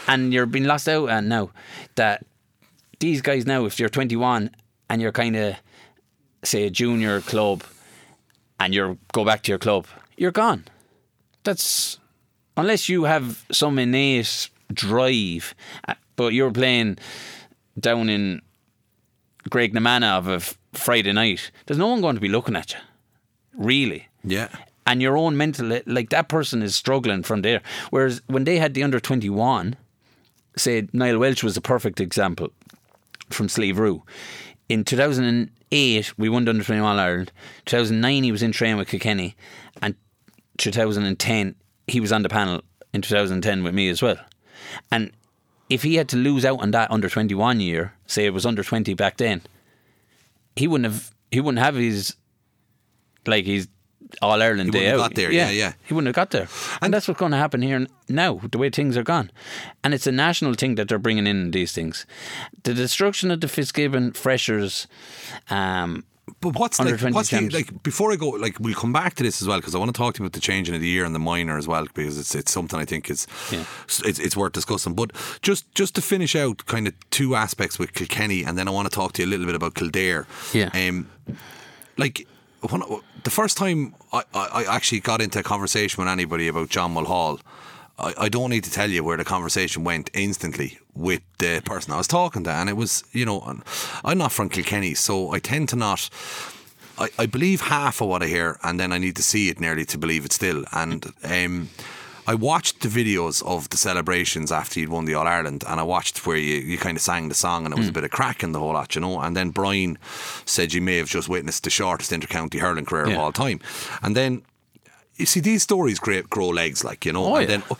And you're being lost out and now that these guys now, if you're 21 and you're kind of, say, a junior club and you go back to your club, you're gone. That's unless you have some innate drive, uh, but you're playing down in Graiguenamanagh of Friday night. There's no one going to be looking at you, really. Yeah. And your own mental, like that person is struggling from there. Whereas when they had the under 21, say Niall Walsh was a perfect example from Slieverue. In 2008, we won the under 21 Ireland. 2009, he was in training with Kilkenny. And 2010, he was on the panel in 2010 with me as well. And if he had to lose out on that under 21 year, say it was under 20 back then, he wouldn't have he wouldn't have his like his All Ireland day out. got there, yeah, yeah. He wouldn't have got there, and that's what's going to happen here now. The way things are gone, and it's a national thing that they're bringing in these things. The destruction of the Fitzgibbon freshers. Um, But what's like, what's the, like before I go like we'll come back to this as well because I want to talk to you about the changing of the year and the minor as well because it's it's something I think is Yeah. it's, it's worth discussing. But just just to finish out kind of two aspects with Kilkenny and then I want to talk to you a little bit about Kildare. Yeah. Um, like when, the first time I, I, I actually got into a conversation with anybody about John Mulhall, I, I don't need to tell you where the conversation went instantly with the person I was talking to, and it was you know I'm not from Kilkenny, so I tend to not. I, I believe half of what I hear, and then I need to see it nearly to believe it still. And um, I watched the videos of the celebrations after you'd won the All Ireland, and I watched where you, you kind of sang the song, and it was Hmm. a bit of crack in the whole lot, you know. And then Brian said you may have just witnessed the shortest intercounty hurling career of all time, and then. You see, these stories grow, grow legs, like, you know. Oh, and yeah. then uh,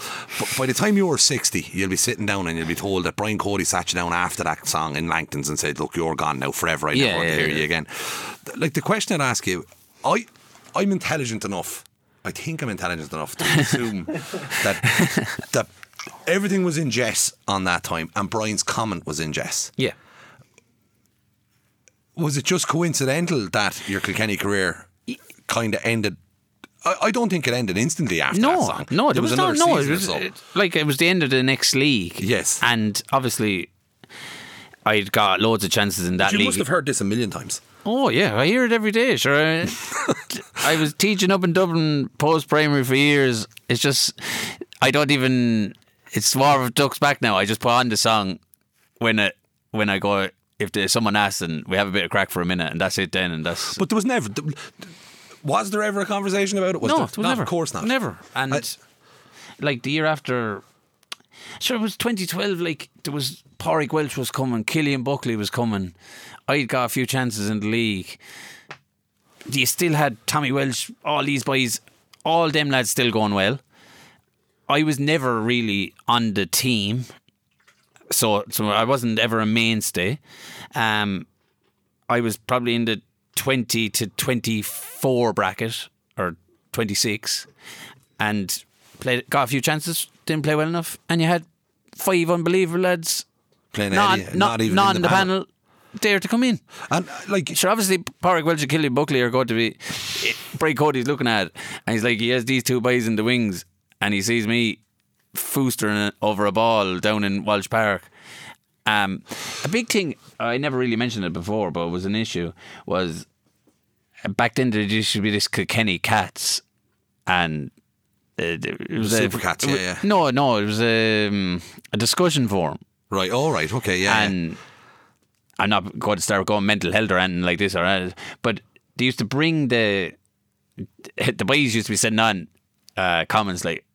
by the time you're 60, you'll be sitting down and you'll be told that Brian Cody sat you down after that song in Langton's and said, Look, you're gone now forever. I Yeah, never want to hear yeah. you again. Like, the question I'd ask you, I, I'm intelligent enough, I think I'm intelligent enough to assume (laughs) that, that everything was in Jess on that time and Brian's comment was in Jess. Yeah. Was it just coincidental that your Kilkenny career kind of ended? I, I don't think it ended instantly after that No, song. no, there was, no, another no. It was so. it- like it was the end of the next league. Yes. and obviously, I'd got loads of chances in that You league. must have heard this a million times. Oh yeah, I hear it every day. Sure, I, I was teaching up in Dublin post primary for years. It's just I don't even. It's more of ducks back now. I just put on the song when it when I go if there's someone asks and we have a bit of crack for a minute and that's it then and that's But there was never. Was there ever a conversation about it? Was no, there? it was never. Of course not. Never. And I- like the year after, sure, it was 2012. Like there was Pádraig Walsh was coming, Killian Buckley was coming. I'd got a few chances in the league. You still had Tommy Walsh, all these boys, all them lads still going well. I was never really on the team, so so I wasn't ever a mainstay. Um, I was probably in the 20 to 24 bracket or 26 and played got a few chances didn't play well enough and you had five unbelievable lads Playing not, not, not even not in the, panel. dare to come in And like, Sure, obviously, Pádraig Walsh and Killian Buckley are going to be. Bray Cody's looking at it, and he's like, he has these two boys in the wings, and he sees me foostering over a ball down in Walsh Park. Um, a big thing, I never really mentioned it before, but it was an issue, was back then there used to be this Kilkenny Cats, and uh, it was a, Super Cats, yeah, yeah. No, no, it was um, a discussion forum right, all right, okay, yeah. yeah. and I'm not going to start going mental health or anything like this or that, but they used to bring the the boys used to be sending on uh, comments like,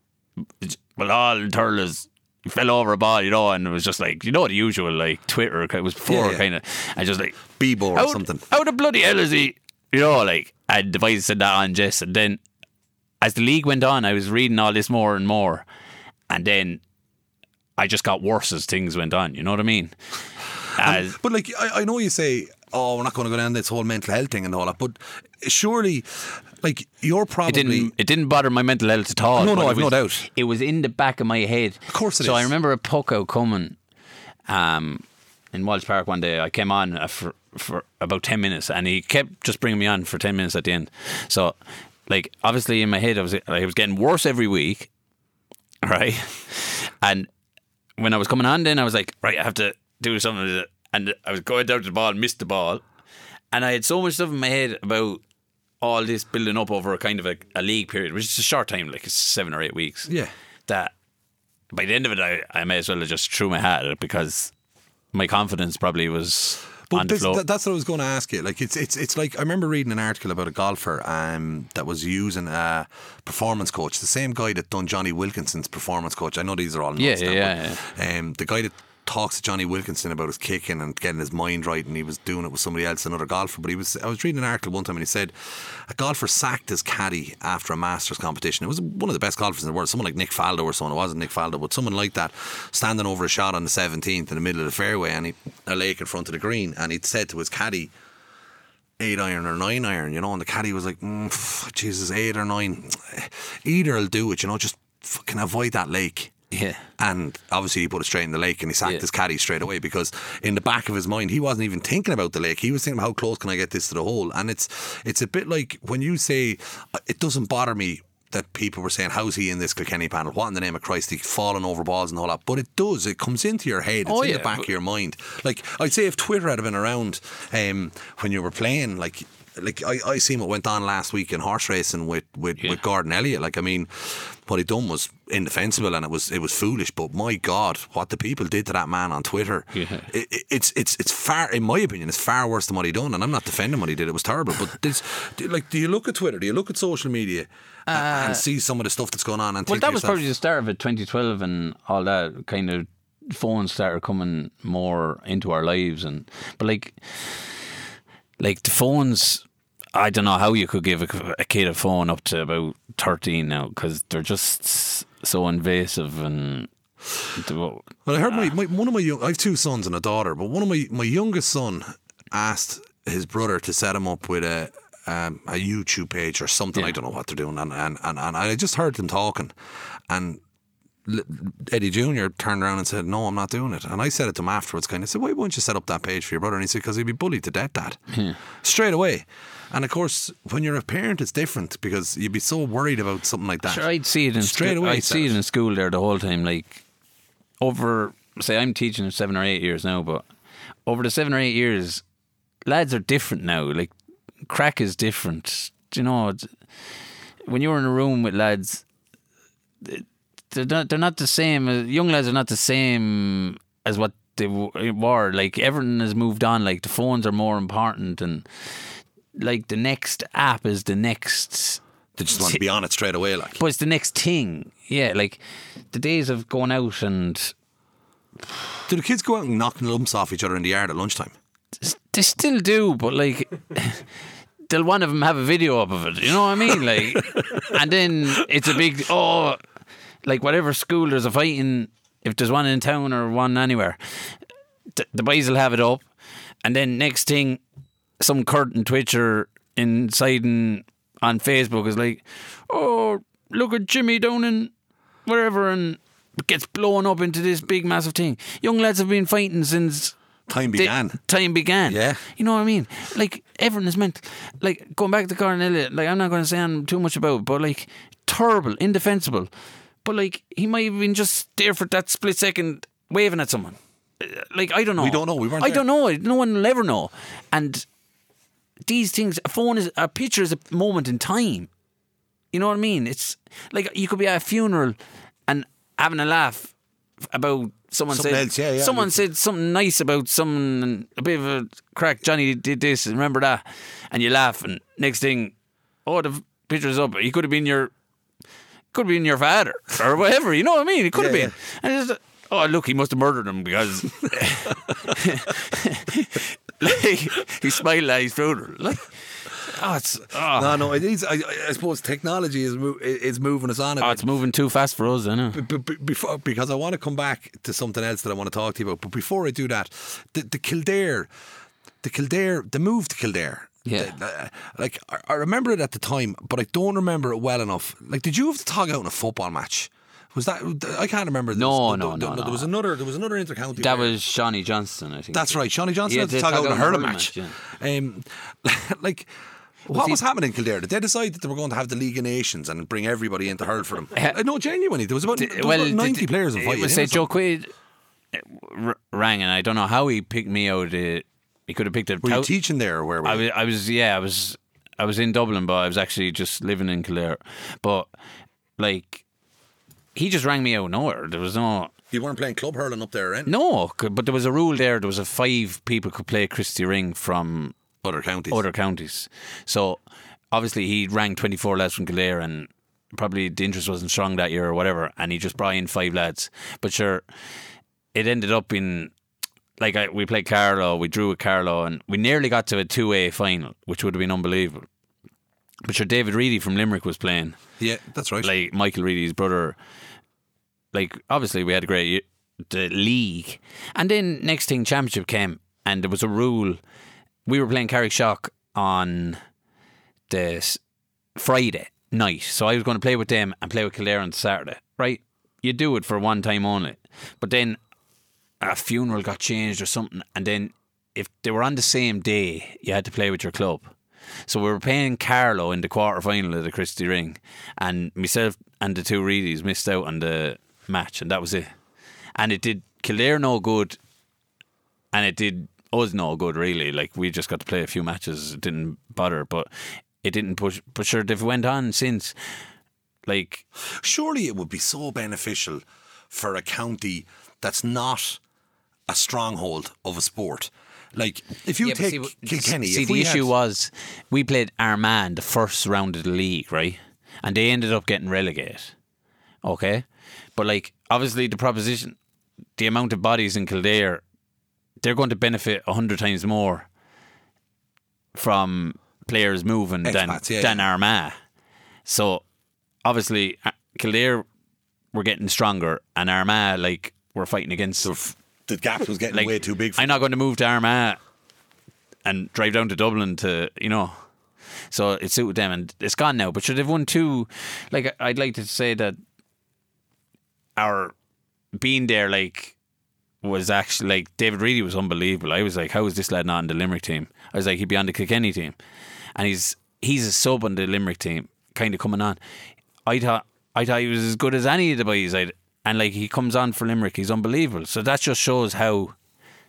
"Well, all hurlers fell over a ball," you know, and it was just like you know the usual like Twitter. It was before Yeah, yeah. kind of, and just like Bebo or something. How the bloody hell is he? You know, like and boys said that on Jess, and then as the league went on, I was reading all this more and more, and then I just got worse as things went on. You know what I mean? As, But like, I, I know you say, oh, we're not going to go down this whole mental health thing and all that, but surely, like, you're probably it didn't. It didn't bother my mental health at all. No, no, I've no doubt. It was in the back of my head. Of course it so I remember a puck out coming, um, in Walsh Park one day. I came on uh, for for about ten minutes, and he kept just bringing me on for ten minutes at the end. So, like, obviously in my head, I was like, I was getting worse every week, (laughs) right? And when I was coming on, then I was like, right, I have to do something. with it. And I was going down to the ball, missed the ball, and I had so much stuff in my head about all this building up over a kind of a, a league period, which is a short time, like seven or eight weeks. Yeah. That by the end of it, I, I may as well have just threw my hat at it because my confidence probably was But this, that- that's what I was going to ask you. Like it's it's it's like I remember reading an article about a golfer um, that was using a performance coach, the same guy that done Jonny Wilkinson's performance coach. I know these are all Yeah, notes now, yeah, Um, the guy that talks to Jonny Wilkinson about his kicking and getting his mind right, and he was doing it with somebody else, another golfer. But he was I was reading an article one time, and he said a golfer sacked his caddy after a Masters competition. It was one of the best golfers in the world, someone like Nick Faldo or someone. It wasn't Nick Faldo, but someone like that, standing over a shot on the seventeenth in the middle of the fairway, and he, a lake in front of the green, and he'd said to his caddy eight iron or nine iron, you know, and the caddy was like, mm, Jesus, eight or nine, either will do it, you know, just fucking avoid that lake. Yeah. And obviously, he put it straight in the lake and he sacked Yeah. his caddy straight away because in the back of his mind, he wasn't even thinking about the lake. He was thinking, how close can I get this to the hole? And it's it's a bit like when you say, "Uh, it doesn't bother me that people were saying, how's he in this Kilkenny panel? What in the name of Christ? He's falling over balls and all that. But it does. It comes into your head. It's Oh, in yeah. the back of your mind. Like, I'd say if Twitter had been around um, when you were playing, like, like I, I seen what went on last week in horse racing with with, Yeah. with Gordon Elliott. Like I mean, what he done was indefensible and it was it was foolish. But my God, what the people did to that man on Twitter, Yeah. it, it- it's it's it's far, in my opinion, it's far worse than what he done. And I'm not defending what he did; it was terrible. But this, do- like, do you look at Twitter? Do you look at social media and, and see some of the stuff that's going on? And Uh, Well, that was yourself, probably the start of it, 2012, and all that kind of phones started coming more into our lives, and but like, like the phones. I don't know how you could give a, a kid a phone up to about 13 now because they're just so invasive and. Well, I heard my, my one of my young. I have two sons and a daughter, but one of my my youngest son asked his brother to set him up with a um, a YouTube page or something. I don't know what they're doing, and and, and, and I just heard them talking, and. Eddie Junior turned around and said, "No, I'm not doing it." And I said it to him afterwards. Kind of said, "Why won't you set up that page for your brother?" And he said, "Because he'd be bullied to death, Dad." Straight away. And of course, when you're a parent, it's different because you'd be so worried about something like that. Sure, I'd see it in Straight school. away, I'd see it in school there the whole time. Like over, say, I'm teaching seven or eight years now, but over the seven or eight years, lads are different now. Like crack is different. Do you know? When you're in a room with lads, they're not, they're not the same. uh, Young lads are not the same as what they were. Like everything has moved on. Like the phones are more important, and like the next app is the next They just want to be on it straight away, like. but it's the next thing. Yeah, like the days of going out and Do the kids go out and knock lumps off each other in the yard at lunchtime? they still do, but like (laughs) they'll one of them have a video up of it. You know what I mean? Like, (laughs) and then it's a big oh, like whatever school there's a fighting. If there's one in town or one anywhere, the, the boys will have it up, and then next thing, some curtain twitcher inside and on Facebook is like, oh, look at Jimmy down in wherever, and gets blown up into this big massive thing. Young lads have been fighting since Time began. time began. Yeah. You know what I mean? Like everyone is meant like going back to Elliott, like I'm not gonna say I'm too much about but like terrible, indefensible. But like he might have been just there for that split second waving at someone. Uh, Like I don't know. We don't know. We weren't I there. don't know. No one will ever know. And these things a phone is a picture is a moment in time. You know what I mean? It's like you could be at a funeral and having a laugh about someone Something said else, yeah, yeah. someone said something nice about someone and a bit of a crack. Johnny did this, remember that? And you laugh, and next thing, oh, the picture's up. He could have been your, could have been your father or whatever. You know what I mean? It could have Yeah, been. And it's just, oh, look, he must have murdered him because (laughs) (laughs) like, (laughs) he smiled at his funeral. Like, oh, it's oh, No, no. It is. I, I suppose technology is mo- is moving us on. A oh, it's moving too fast for us, I know. B- b- before, because I want to come back to something else that I want to talk to you about. But before I do that, the, the Kildare, the Kildare, the move to Kildare. Yeah. the- the- like I, I remember it at the time, but I don't remember it well enough. Like, did you have to tog out in a football match? Was that? I can't remember. There No, was, no, there, no, There was another. There was another intercounty. That was Seanie Johnston, I think. That's right. Seanie Johnston Yeah, had to tog out in a hurling match. match, Um, (laughs) like. What he- was happening in Kildare? Did they decide that they were going to have the League of Nations and bring everybody in to hurl for them? Uh, no, genuinely. There was about, there was about 90 the- players in it was say Joe Quaid uh, rang, and I don't know how he picked me out. Uh, he could have picked a. Were you teaching there or where were I you? was, I was, yeah, I was, I was in Dublin, but I was actually just living in Kildare. But like, he just rang me out of nowhere. There was no, You weren't playing club hurling up there, right? no, but there was a rule there. There was a five people could play Christy Ring from Other counties. other counties. So obviously he rang 24 lads from Kildare and probably the interest wasn't strong that year or whatever and he just brought in five lads. But sure, it ended up in like I, we played Carlow, we drew with Carlow and we nearly got to a 2A final, which would have been unbelievable. But sure, David Reidy from Limerick was playing, Yeah, that's right. like Michael Reidy's brother. Like obviously we had a great year, the league, and then next thing championship came, and there was a rule. We were playing Carrickshock on the s- Friday night, so I was going to play with them and play with Kildare on Saturday. Right, you do it for one time only, but then a funeral got changed or something, and then if they were on the same day, you had to play with your club. So we were playing Carlow in the quarter final of the Christy Ring, and myself and the two Reedies missed out on the match, and that was it. And it did Kildare no good, and it did us no good really. Like we just got to play a few matches, it didn't bother, but it didn't push. But sure, they've went on since. Like Surely it would be so beneficial for a county that's not a stronghold of a sport. Like if you Yeah, take see, Kilkenny, See, if the issue had, was we played Armagh the first round of the league, right? And they ended up getting relegated. Okay, but like obviously the proposition, the amount of bodies in Kildare, they're going to benefit a hundred times more from players moving than Expats, yeah, than yeah. Armagh. So obviously uh, Kildare were getting stronger, and Armagh like were fighting against the gap was getting like, way too big. For I'm not going to move to Armagh and drive down to Dublin to, you know. So it suited them, and it's gone now. But should they've won two? Like I'd like to say that our being there, like, was actually like David Reidy was unbelievable. I was like, how is this lad not on the Limerick team? I was like, he'd be on the Kilkenny team, and he's he's a sub on the Limerick team, kind of coming on. I thought I thought he was as good as any of the boys. I'd, and like he comes on for Limerick, he's unbelievable. So that just shows how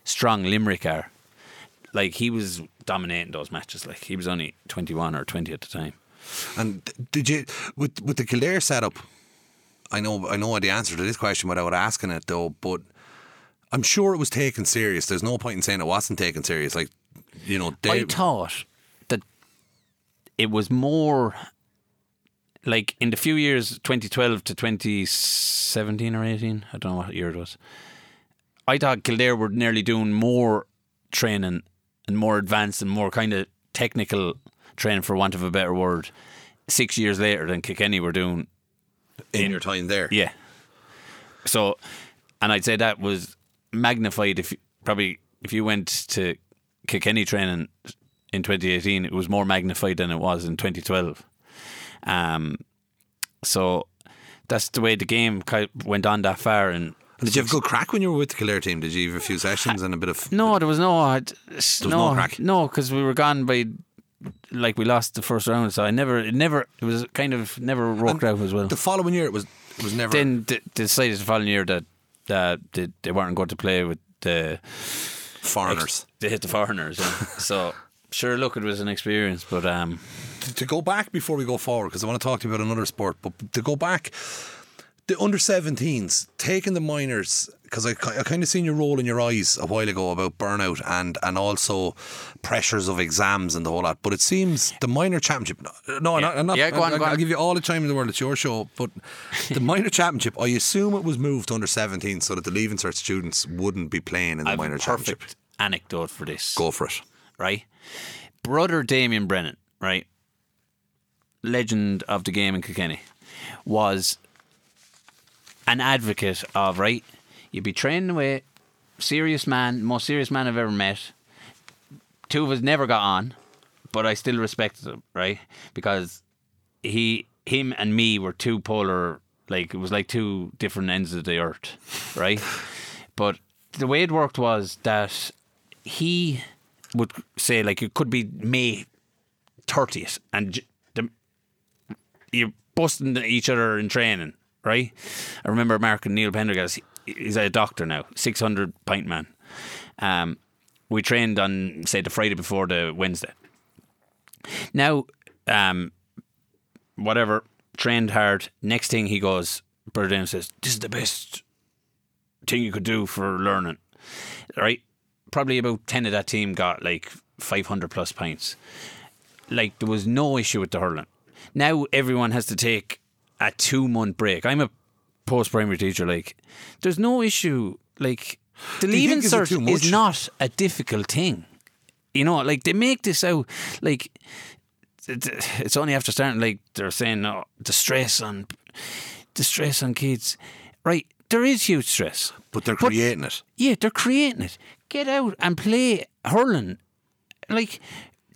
strong Limerick are. Like he was dominating those matches. Like he was only twenty one or twenty at the time. And did you with with the Kildare setup? I know I know the answer to this question without asking it though, but I'm sure it was taken serious. There's no point in saying it wasn't taken serious. Like you know, I they, thought that it was more like in the few years 2012 to 2017 or 18 I don't know what year it was I thought Kildare were nearly doing more training and more advanced and more kind of technical training for want of a better word six years later than Kilkenny were doing in your time there. yeah. So, and I'd say that was magnified. If probably if you went to Kilkenny training in 2018, it was more magnified than it was in 2012. Um, so that's the way the game went on that far. And Did you have a good crack when you were with the Kildare team? Did you have a few sessions and a bit of no, there was no, I'd, no no, crack? no, because we were gone by. Like we lost the first round, so I never, it never, it was kind of never worked out as well. the following year? It was it was never. then d- decided the following year that uh, they, they weren't going to play with the foreigners. they hit the foreigners. yeah. (laughs) so sure, look, it was an experience, but um, to go back before we go forward, because I want to talk to you about another sport, but to go back, the under 17s, taking the minors, because I, I kind of seen you roll in your eyes a while ago about burnout and, and also pressures of exams and the whole lot. But it seems the minor championship, no, Yeah. I'm not, Yeah, go on, I'll, go on. I'll give you all the time in the world, it's your show. But the (laughs) minor championship, I assume it was moved to under 17 so that the Leaving Cert students wouldn't be playing in the I have minor perfect championship. anecdote for this. Go for it. right? Brother Damien Brennan, right? Legend of the game in Kilkenny, was an advocate of, right? You'd be training away, serious man, most serious man I've ever met. Two of us never got on, but I still respected him, right? Because he, him and me were two polar, like, it was like two different ends of the earth, right? (laughs) but the way it worked was that he would say like it could be May thirtieth, and you're busting each other in training, right? I remember Mark and Neil Pendergast. He's a doctor now, six hundred pint man. Um, we trained on say the Friday before the Wednesday. Now, um, whatever trained hard. Next thing he goes, Brother says, "This is the best thing you could do for learning." Right? Probably about ten of that team got like five hundred plus pints. Like there was no issue with the hurling. Now everyone has to take a two month break. I'm a post primary teacher. Like there's no issue. Like the leaving think is not a difficult thing. You know, like they make this out like it's only after starting like they're saying oh, the stress on the stress on kids. Right, there is huge stress. But they're creating it. Yeah, they're creating it. Get out and play hurling. Like,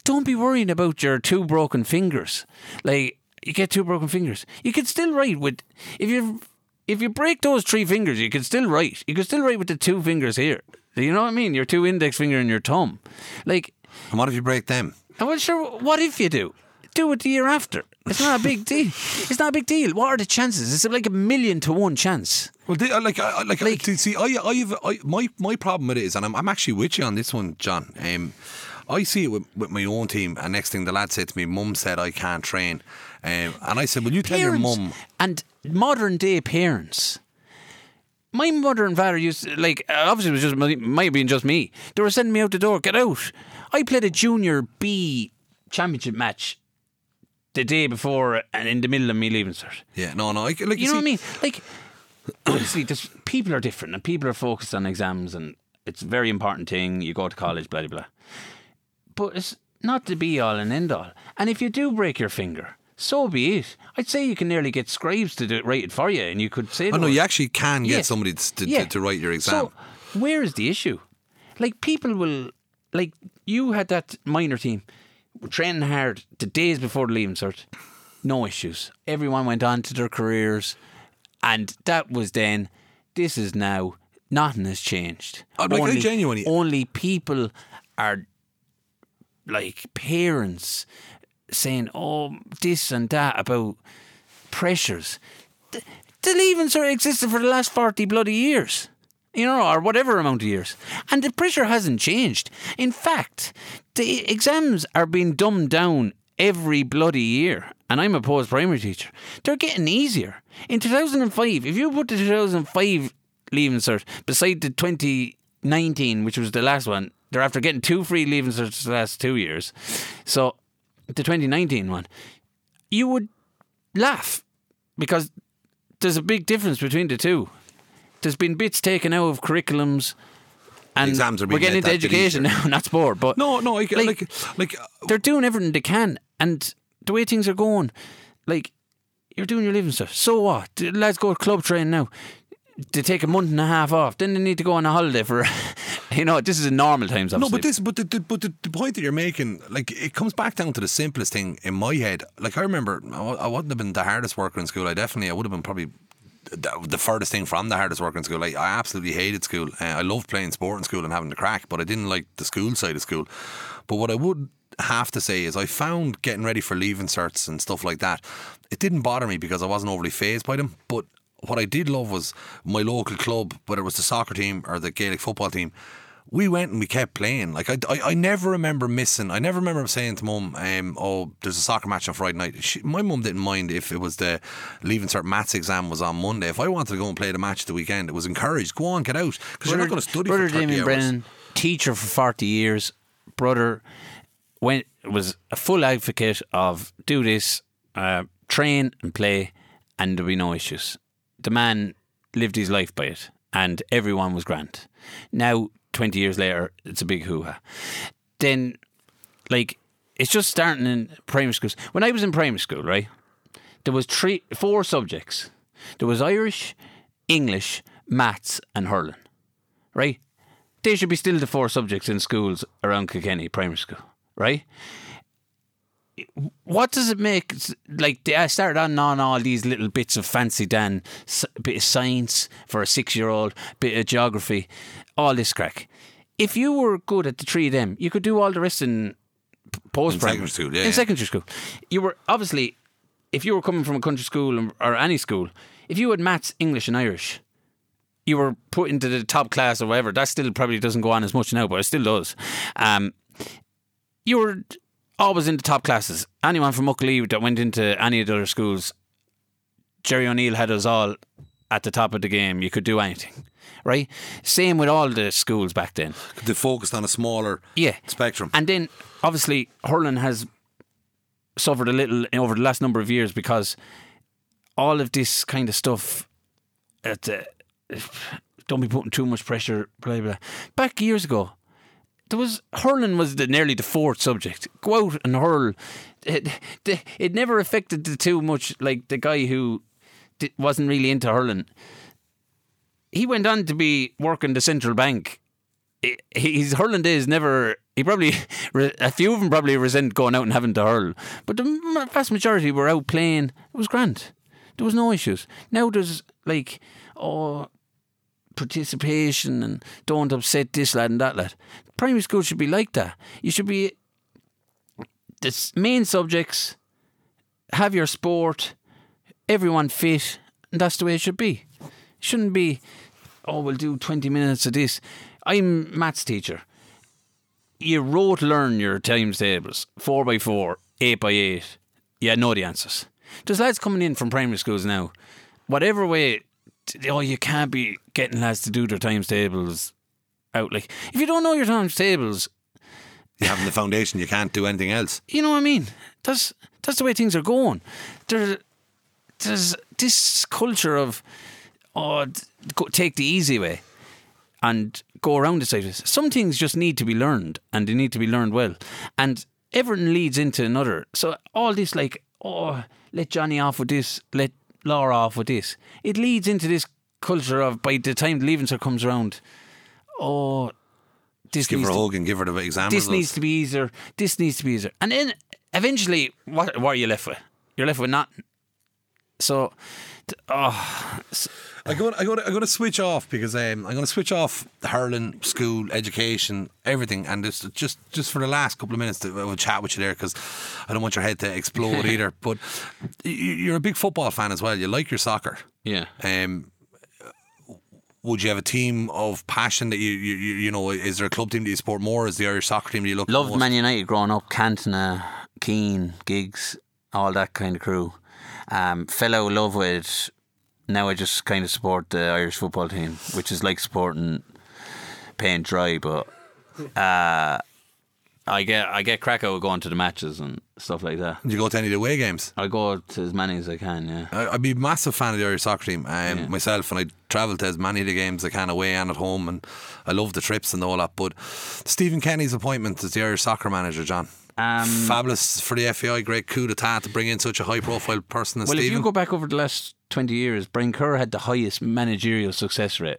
don't be worrying about your two broken fingers. Like, you get two broken fingers. You can still write with if you if you break those three fingers, you can still write. You can still write with the two fingers here. You know what I mean? Your two index finger and your thumb. Like, And what if you break them? well, sure. What if you do? Do it the year after. It's not a big deal. It's not a big deal. What are the chances? It's like a million to one chance. Well, they, uh, like, I, like, Like- like see, I, I, have, I, my, my problem with it is, and I'm, I'm actually with you on this one, John. Um, I see it with, with my own team, and next thing the lad said to me, "Mum said I can't train," um, and I said, "Will you tell your mum?" and modern day parents. My mother and father used to, like uh, obviously it was just might have been just me. They were sending me out the door. Get out! I played a junior B championship match the day before and in the middle of me leaving cert. Yeah, no, no, I, like You know see, what I mean? Like, (coughs) honestly, just people are different, and people are focused on exams, and it's a very important thing. You go to college, blah blah blah. But it's not the be all and end all. And if you do break your finger, so be it. I'd say you can nearly get scribes to do it, write it for you, and you could say, Oh no, you actually can get Yeah. somebody to, to, Yeah. to write your exam. So, where is the issue? Like, people will, like, you had that minor team training hard the days before the leaving cert, no issues. Everyone went on to their careers, and that was then. This is now. Nothing has changed. Oh, like, genuinely- only people are like parents saying, "Oh, this and that about pressures." The, the leaving cert existed for the last forty bloody years, you know, or whatever amount of years, and the pressure hasn't changed. In fact, the exams are being dumbed down every bloody year. And I'm a post primary teacher. They're getting easier. In 2005, if you put the 2005 leaving cert beside the 2019, which was the last one, they're after getting two free leaving certs the last two years. So the 2019 one, you would laugh because there's a big difference between the two. There's been bits taken out of curriculums. And Exams are we're getting into education easier. (laughs) now, not sport. But no, no, I, like- like, like, uh, they're doing everything they can, and the way things are going, like you're doing your living stuff. So what? Let's go to club train now. They take a month and a half off. Then they need to go on a holiday for, (laughs) you know, this is in normal times. No, but this, but the, the but the, the point that you're making, like, it comes back down to the simplest thing in my head. Like, I remember, I wouldn't have been the hardest worker in school. I definitely, I would have been probably the, the furthest thing from the hardest worker in school. Like, I absolutely hated school. Uh, I loved playing sport in school and having the crack, but I didn't like the school side of school. But what I would have to say is, I found getting ready for leaving certs and stuff like that. It didn't bother me because I wasn't overly phased by them, but. What I did love was my local club, whether it was the soccer team or the Gaelic football team, we went and we kept playing. Like I, I, I never remember missing. I never remember saying to mum, um, "Oh, there's a soccer match on Friday night." She, my mum didn't mind if it was the leaving cert maths exam was on Monday. If I wanted to go and play the match the weekend, it was encouraged. Go on, get out because you're not going to study Brother for 30 Damien hours. Brennan, teacher for 40 years, brother went was a full advocate of do this, uh, train and play, and there'll be no issues. The man lived his life by it, and everyone was grand. Now, 20 years later, it's a big hoo ha. Then, like, it's just starting in primary schools. When I was in primary school, right, there was three, four subjects. There was Irish, English, maths, and hurling right? They should be still the four subjects in schools around Kilkenny primary school, right? What does it make? Like I started on on all these little bits of fancy Dan, bit of science for a six-year-old, bit of geography, all this crack. If you were good at the three of them, you could do all the rest in post primary secondary school, yeah, In yeah. secondary school, you were obviously, if you were coming from a country school or any school, if you had maths, English, and Irish, you were put into the top class or whatever, that still probably doesn't go on as much now, but it still does. Um, you were always in the top classes. Anyone from Muckalee that went into any of the other schools, Jerry O'Neill had us all at the top of the game. You could do anything, right? Same with all the schools back then. They focused on a smaller Yeah. spectrum. And then obviously hurling has suffered a little over the last number of years because all of this kind of stuff. At, uh, don't be putting too much pressure. Blah blah. Back years ago, there was hurling was the, nearly the fourth subject. Go out and hurl. It, it, never affected the too much. Like the guy who wasn't really into hurling. He went on to be working the central bank his hurling days never. He probably (laughs) a few of them probably resent going out and having to hurl, but the vast majority were out playing. It was grand. There was no issues. Now there's like oh participation and don't upset this lad and that lad. Primary school should be like that. You should be the main subjects. have your sport, everyone fit, and that's the way it should be. It shouldn't be, oh, we'll do 20 minutes of this. I'm maths teacher. You wrote learn your times tables, 4 by 4 8 by 8 You know the answers. There's lads coming in from primary schools now. Whatever way, oh, you can't be getting lads to do their times tables out. Like, if you don't know your times tables, You having the foundation, you can't do anything else. you know what I mean? That's that's the way things are going. There, there's this culture of oh, go, take the easy way and go around the side. this. Some things just need to be learned, and they need to be learned well. And everything leads into another. So all this, like, oh, let Johnny off with this, let Laura off with this. It leads into this culture of by the time the leaving cert comes around, oh, this Give her a to- hug and give her the exam this results. needs to be easier. This needs to be easier. And then eventually, what, what are you left with? You're left with nothing. So, oh, I go. I go. I go to switch off because um, I'm going to switch off hurling, school, education, everything, and it's just just for the last couple of minutes to a chat with you there because I don't want your head to explode (laughs) either. But you're a big football fan as well. You like your soccer. yeah. Um, would you have a team of passion that you, you you you know? Is there a club team that you support more? Is the Irish soccer team that you look? Loved most? Man United growing up, Cantona, Keane, Giggs, all that kind of crew. Um, fellow love with. Now I just kind of support the Irish football team, which is like supporting paint dry, but uh, I get I get crack out going to the matches and stuff like that. Do you go to any of the away games? I go to as many as I can. Yeah. I- I'd be a massive fan of the Irish soccer team um, myself, and I travel to as many of the games as I can away and at home, and I love the trips and all that. But Stephen Kenny's appointment as the Irish soccer manager, John, Um, fabulous for the FAI, great coup d'état to bring in such a high-profile person as Well, if you go back over the last 20 years, Brian Kerr had the highest managerial success rate.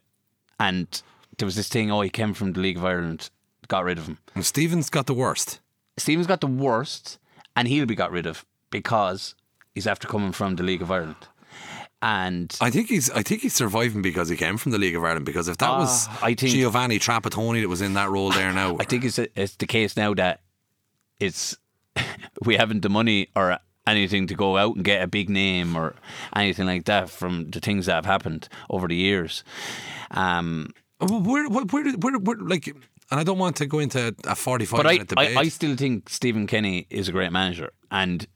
And there was this thing, oh, he came from the League of Ireland, got rid of him. and Stephen's got the worst. Stephen's got the worst, and he'll be got rid of because he's after coming from the League of Ireland. And I think he's. I think he's surviving because he came from the League of Ireland. Because if that Ah, was I think- Giovanni Trapattoni that was in that role there now, I think it's, it's the case now that it's (laughs) we haven't the money or anything to go out and get a big name or anything like that from the things that have happened over the years. Um, where, where, where, where, where, like, and I don't want to go into a forty-five But I, minute debate. I, I still think Stephen Kenny is a great manager, and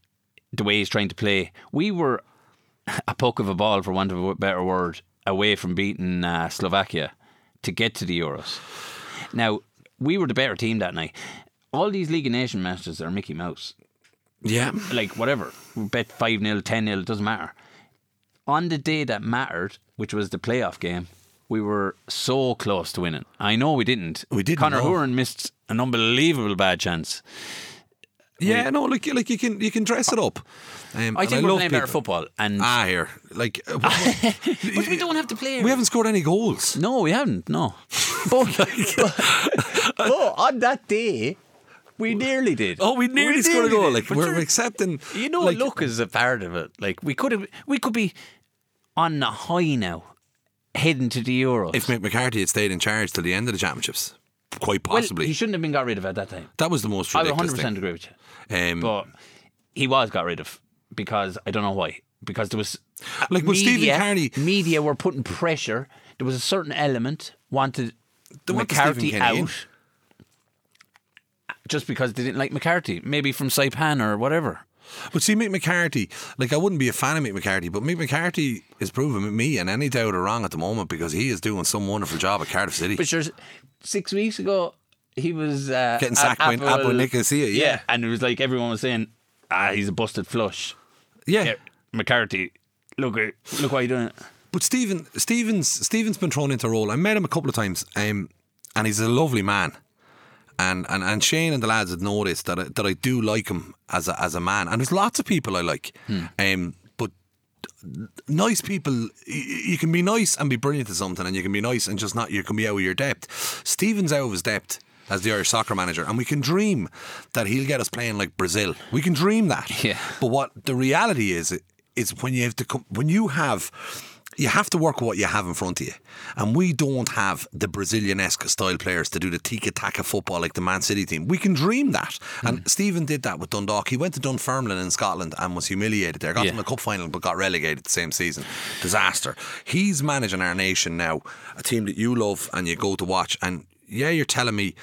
the way he's trying to play, we were (laughs) a poke of a ball, for want of a better word, away from beating uh, Slovakia to get to the Euros. Now we were the better team that night. All these League of Nations matches are Mickey Mouse, yeah, like whatever. We bet five 0 ten 0 it doesn't matter. On the day that mattered, which was the playoff game, we were so close to winning. I know we didn't. We didn't, Conor no. Horan missed an unbelievable bad chance. yeah, no, like, like you can, you can dress it up. Um, I think we're playing better football, and Ah, here, like, uh, (laughs) but we don't have to play. we haven't scored any goals. No, we haven't. No, (laughs) but, (laughs) but, but on that day, we nearly did. Oh, we nearly scored a goal. did. Like we're you're- accepting. You know, like, luck is a part of it. Like we could have, we could be on a high now, heading to the Euros. if Mick McCarthy had stayed in charge till the end of the championships, quite well, possibly. he shouldn't have been got rid of at that time. that was the most I would ridiculous 100 percent agree with you. Um, But he was got rid of because I don't know why. Because there was Like, was Stephen Carney- media were putting pressure. There was a certain element wanted McCarthy out. In. Out just because they didn't like McCarthy, maybe from Saipan or whatever. But see, Mick McCarthy, like I wouldn't be a fan of Mick McCarthy, but Mick McCarthy is proving me and any doubt are wrong at the moment because he is doing some wonderful job at Cardiff City. But sure, six weeks ago he was uh, Getting sacked by APOEL- APOEL Nicosia, yeah. and it was like everyone was saying, "Ah, he's a busted flush." yeah. Yeah, McCarthy, look, at- look what you doing. it. But Stephen, Stephen's, Stephen's been thrown into a role. I met him a couple of times, um, and he's a lovely man. And, and and Shane and the lads had noticed that I, that I do like him as a, as a man. And there's lots of people I like, um, but nice people. You can be nice and be brilliant at something, and you can be nice and just not. You can be out of your depth. Stephen's out of his depth as the Irish soccer manager, and we can dream that he'll get us playing like Brazil. We can dream that. (laughs) Yeah. But what the reality is is when you have to come, when you have you have to work with what you have in front of you. And we don't have the Brazilian esque style players to do the tiki taka football like the Man City team. We can dream that. And Hmm. Stephen did that with Dundalk. He went to Dunfermline in Scotland and was humiliated there. Got Yeah. to the cup final but got relegated the same season. Disaster. He's managing our nation now, a team that you love and you go to watch. And yeah, you're telling me.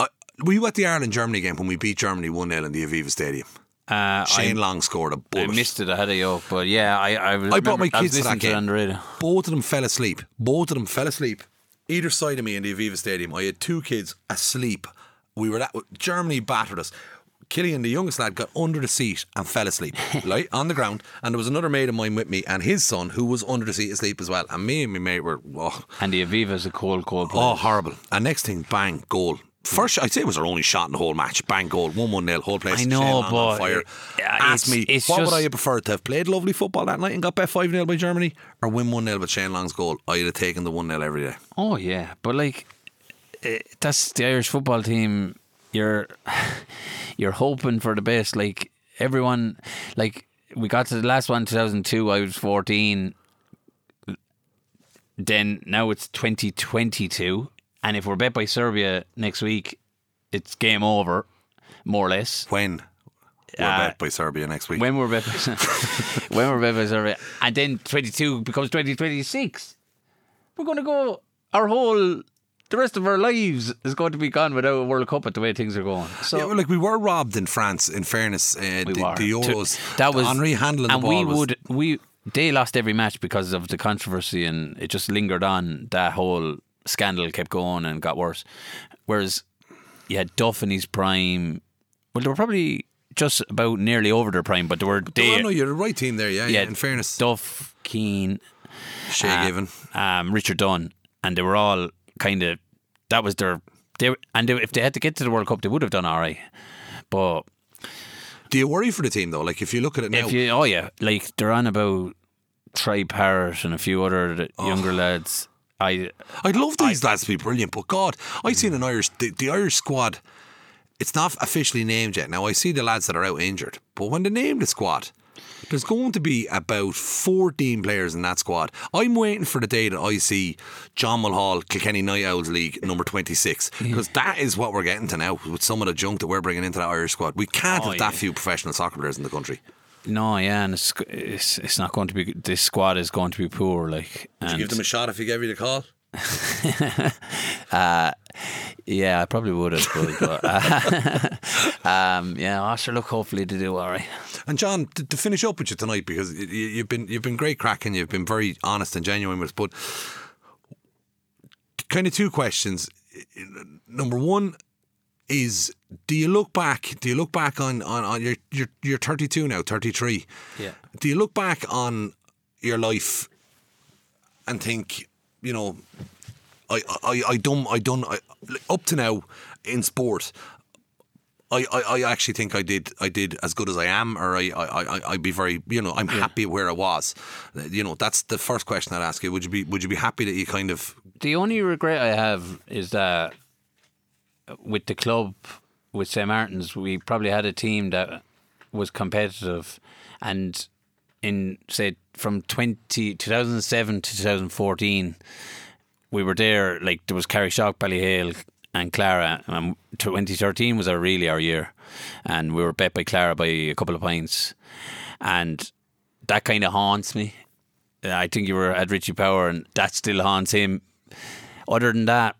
Uh, were you at the Ireland Germany game when we beat Germany 1 0 in the Aviva Stadium? Uh, Shane I, Long scored a I bullet. missed it ahead of you, but yeah, I I, I brought my I kids to that to game. the. Both of them fell asleep. Both of them fell asleep. Either side of me in the Aviva Stadium, I had two kids asleep. We were that Germany battered us. Killian, the youngest lad, got under the seat and fell asleep, (laughs) right on the ground. And there was another mate of mine with me, and his son, who was under the seat asleep as well. And me and my mate were, oh, And the Aviva's a cold, cold place. oh horrible. And next thing, bang, goal. First, I'd say it was our only shot in the whole match. Bang, goal, one one nil, whole place. I know, but on fire. it- Ask it's- me, it's what would I have preferred to have played lovely football that night and got bet five 0 by Germany, or win one 0 with Shane Long's goal? I'd have taken the one 0 every day. Oh yeah, but like eh, that's the Irish football team. You're (sighs) you're hoping for the best. Like everyone, like we got to the last one, two thousand two. I was fourteen. Then now it's twenty twenty two, and if we're bet by Serbia next week, it's game over, more or less. When we're Uh, bet by Serbia next week. When we're bet by, (laughs) (laughs) when we're bet by Serbia, and then twenty two becomes twenty twenty six. We're going to go our whole. The rest of our lives is going to be gone without a World Cup at the way things are going. So yeah, well, like we were robbed in France. In fairness, uh, we the, were. the To- Euros. that was Henry handling and the ball. we was- would we they lost every match because of the controversy and it just lingered on. That whole scandal kept going and got worse. Whereas you had Duff in his prime. Well, they were probably just about nearly over their prime, but they were Oh, they, no, you're the right team there. Yeah, yeah. In fairness, Duff, Keane, Shay uh, Given. um, Richard Dunne, and they were all kind of that was their they and they, if they had to get to the World Cup, they would have done all right. But Do you worry for the team though? Like if you look at it now, if you, oh yeah, like they're on about Troy Parrott and a few other th- Oh. younger lads. I I'd love these lads to be brilliant, but God, I seen an Irish the, the Irish squad. It's not officially named yet. Now I see the lads that are out injured, but when they name the squad, there's going to be about 14 players in that squad. I'm waiting for the day that I see John Mulhall, Kilkenny Night Owls League number 26, because that is what we're getting to now with some of the junk that we're bringing into that Irish squad. We can't Oh, have that yeah. few professional soccer players in the country. No, yeah, and it's it's, it's not going to be. This squad is going to be poor. Like, Would you and- give them a shot if he gave you the call? (laughs) yeah, I probably would have. But, uh, (laughs) um, yeah, I sure look. Hopefully, to do all right. And John, to, to finish up with you tonight, because y- y- you've been you've been great cracking, you've been very honest and genuine with us. But kind of two questions. Number one is: Do you look back? Do you look back on on, on your you're you're 32 now, 33? Yeah. Do you look back on your life and think, you know, I I I done I done I, up to now in sport. I, I, I actually think I did I did as good as I am, or I I I I'd be very you know I'm happy where I was. You know that's the first question I'd ask you. Would you be Would you be happy that you kind of The only regret I have is that with the club, with St Martin's, we probably had a team that was competitive, and in say from 20, 2007 to 2014, we were there. Like there was Carrickshock, Ballyhale, and Clara. And 2013 was our really our year, and we were bet by Clara by a couple of points, and that kind of haunts me. I think you were at Richie Power, and that still haunts him. Other than that,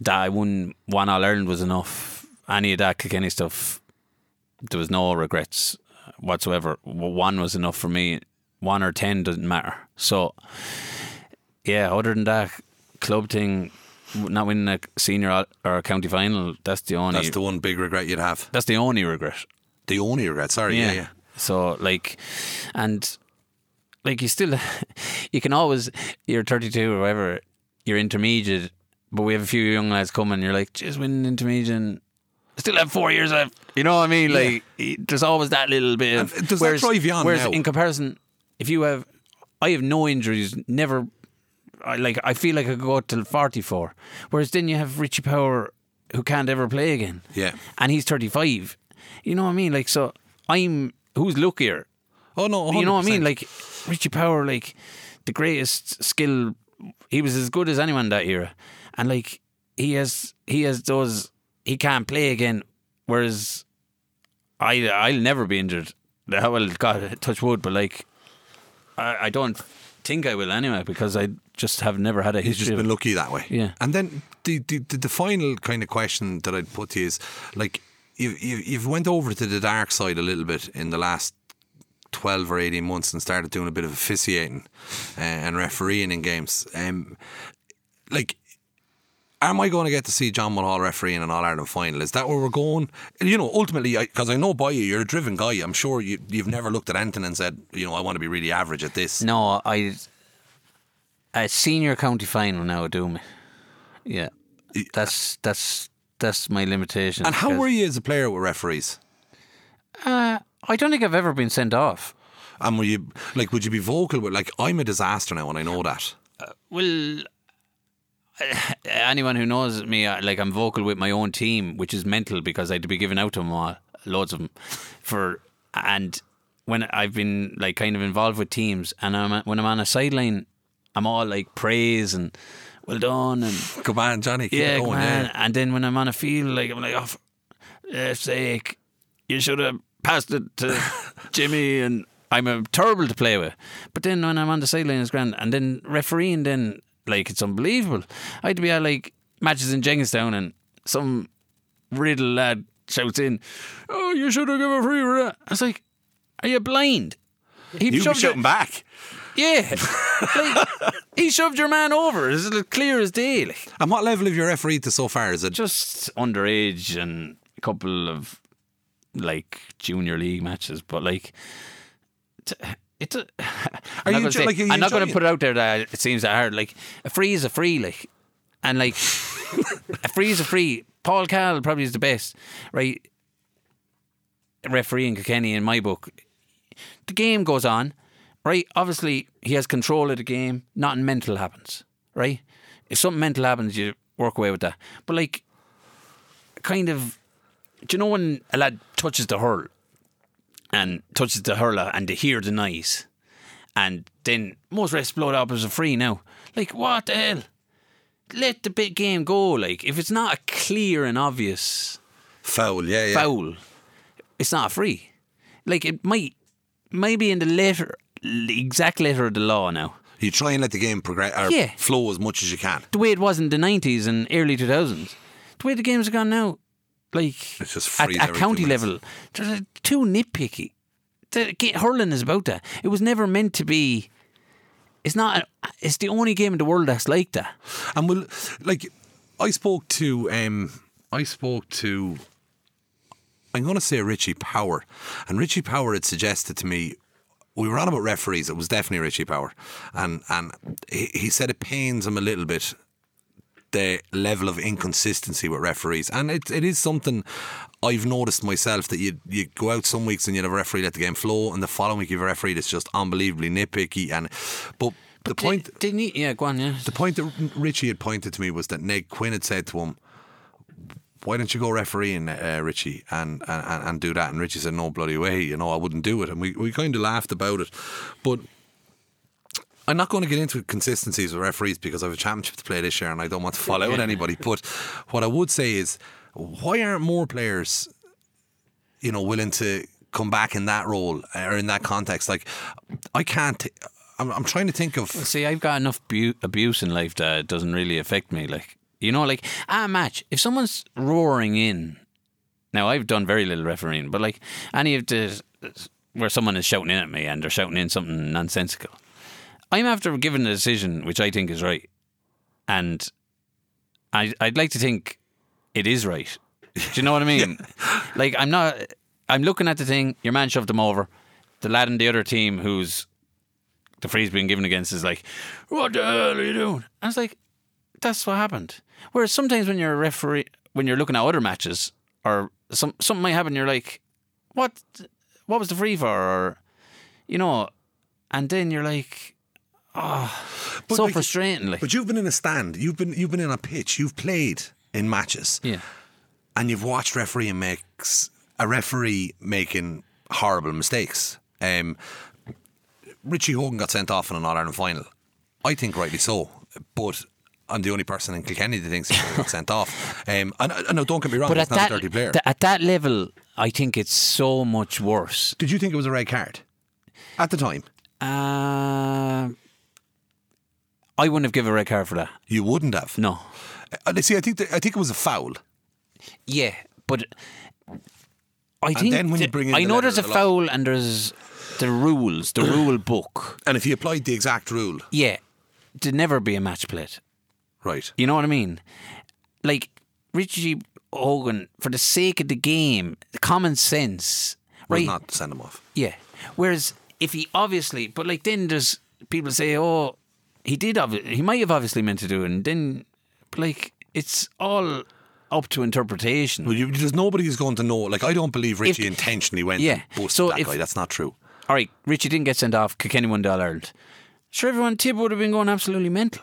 that I won one All Ireland was enough. Any of that Kilkenny stuff, there was no regrets whatsoever. One was enough for me. One or ten doesn't matter. So, yeah. Other than that, club thing, not winning a senior or- a county final, that's the only. that's the one big regret you'd have? that's the only regret. The only regret. Sorry, yeah, yeah. So like, and like you still, (laughs) you can always you're 32 or whatever, you're intermediate, but we have a few young lads coming. You're like, just win intermediate. And I still have four years left. You know what I mean? Like, there's always that little bit. Of, And does that drive you on Whereas now? in comparison, if you have, I have no injuries, never. I like. I feel like I could go till 44. Whereas then you have Richie Power, who can't ever play again Yeah. and he's 35. You know what I mean? Like, so I'm who's luckier? Oh no, 100%. You know what I mean? Like Richie Power, like the greatest skill. He was as good as anyone that era, and like he has, he has those. He can't play again. Whereas I, I'll never be injured. Well, God, touch wood, but like, I, I don't think I will anyway because I just have never had a history. He's just been lucky that way. Yeah. And then the, the the final kind of question that I'd put to you is like you you you've went over to the dark side a little bit in the last. 12 or 18 months and started doing a bit of officiating uh, and refereeing in games. Um, like, am I going to get to see John Mulhall refereeing an All Ireland final? Is that where we're going? You know, ultimately, because I, know by you, you're a driven guy. I'm sure you, you've never looked at Anton and said, you know, I want to be really average at this. No, I a senior county final now would do me. Yeah, that's that's that's my limitation. And how were you as a player with referees? Uh, I don't think I've ever been sent off. And were you like, would you be vocal with like, I'm a disaster now, and I know that. Well, (sighs) anyone who knows me, uh, like I'm vocal with my own team, which is mental because I'd be giving out to them all, loads of them, (laughs) for and when I've been like kind of involved with teams, and I'm when I'm on a sideline, I'm all like praise and well done and Come on, Johnny. Keep yeah, going, man. yeah. And then when I'm on a field, like I'm like, oh, for sake, you should have passed it to (laughs) Jimmy. And I'm a terrible to play with. But then when I'm on the sideline, it's grand. And then refereeing, then like it's unbelievable. I'd be at like matches in Jenkinstown, and some riddle lad shouts in, "Oh, you should have given a free that." I was like, "Are you blind?" He You'd be shoved shouting back. Yeah, like, he shoved your man over. It's clear as day. Like And what level have you refereed to so far? Is it just underage and a couple of like junior league matches, but like a, it's a (sighs) I'm you not gonna, enjoy- say- like, are you I'm not going to put it out there that it seems that hard. Like a free is a free, like and like (laughs) a free is a free. Paul Cal probably is the best, right? Referee in Kilkenny in my book. The game goes on, right? Obviously, he has control of the game. Nothing mental happens, right? If something mental happens, you work away with that. But like, kind of, do you know when a lad touches the hurl and touches the hurler and they hear the noise, and then most refs blow it are free now. Like what the hell? Let the big game go. Like if it's not a clear and obvious foul? Yeah, yeah. foul, it's not free. Like it might, maybe in the letter, the exact letter of the law now. You try and let the game progress or Yeah. flow as much as you can. The way it was in the nineties and early two thousands, the way the games are gone now, like It's just at, at county level, they're too nitpicky. The hurling is about that. It was never meant to be. It's not. It's the only game in the world that's like that. And we'll like I spoke to um I spoke to I'm gonna say Richie Power. And Richie Power had suggested to me we were on about referees, it was definitely Richie Power. And and he, he said it pains him a little bit the level of inconsistency with referees. And it, it is something I've noticed myself that you you go out some weeks and you have a referee let the game flow and the following week you have a referee that's just unbelievably nitpicky and but the point Did, didn't he? Yeah, go on. Yeah. the point that Richie had pointed to me was that Ned Quinn had said to him, "Why don't you go refereeing, uh, Richie, and, and and do that?" And Richie said, "No bloody way, you know, I wouldn't do it." And we, we kind of laughed about it, but. I'm not going to get into consistencies with referees because I have a championship to play this year and I don't want to fall out with anybody. But what I would say is, why aren't more players, you know, willing to come back in that role or in that context? Like, I can't. I'm, I'm trying to think of. See, I've got enough bu- abuse in life that it doesn't really affect me. Like, you know, like ah, a match. If someone's roaring in, now I've done very little refereeing, but like any of the where someone is shouting in at me and they're shouting in something nonsensical, I'm after giving a decision which I think is right, and I I'd like to think it is right. Do you know what I mean? (laughs) Like I'm not. I'm looking at the thing. Your man shoved him over. The lad in the other team who's the free's being given against is like, what the hell are you doing? I was like, that's what happened. Whereas sometimes when you're a referee, when you're looking at other matches, or some something might happen, you're like, what? What was the free for? Or, you know, and then you're like, oh, But so like- frustrating. Like, But you've been in a stand. You've been you've been in a pitch. You've played in matches, yeah, and you've watched referee makes a referee making horrible mistakes. Um, Richie Hogan got sent off in an All Ireland final, I think rightly so, but. I'm the only person in Kilkenny that thinks he got (laughs) sent off. Um, and, and no, don't get me wrong, But not that, a dirty player. th- at that level, I think it's so much worse. Did you think it was a red card at the time? Uh, I wouldn't have given a red card for that. You wouldn't have. No. Uh, see, I think that, I think it was a foul. Yeah, but I think then when you bring in I the know letter there's a of the law- foul and there's the rules, the (clears throat) rule book. And if he applied the exact rule, Yeah, there'd never be a match played. right? You know what I mean? Like Richie Hogan, for the sake of the game, common sense, right? not send him off. Yeah. Whereas if he obviously, but like then there's people say, oh, he did, he might have obviously meant to do it, and then like it's all up to interpretation. Well, you, there's nobody who's going to know. Like, I don't believe Richie If- intentionally went Yeah, so that if- guy. That's not true. All right, Richie didn't get sent off. Kilkenny All Ireland. Sure, everyone Tib would have been going absolutely mental.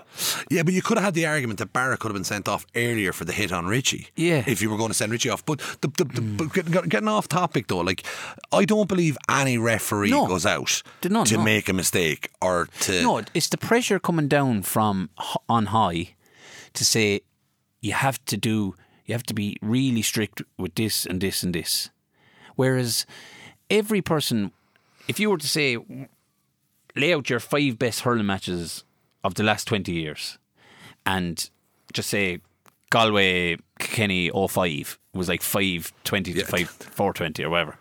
Yeah, but you could have had the argument that Barrett could have been sent off earlier for the hit on Richie. Yeah. If you were going to send Richie off. But, the, the, the, but get- getting off topic though, like, I don't believe any referee No. goes out not, to no. make a mistake or to. No, it's the pressure coming down from on high to say you have to do, you have to be really strict with this and this and this. Whereas every person, if you were to say, lay out your five best hurling matches of the last 20 years and just say Galway, Kenny 05 was like 520 to Yeah. 5 (laughs) 420 or whatever.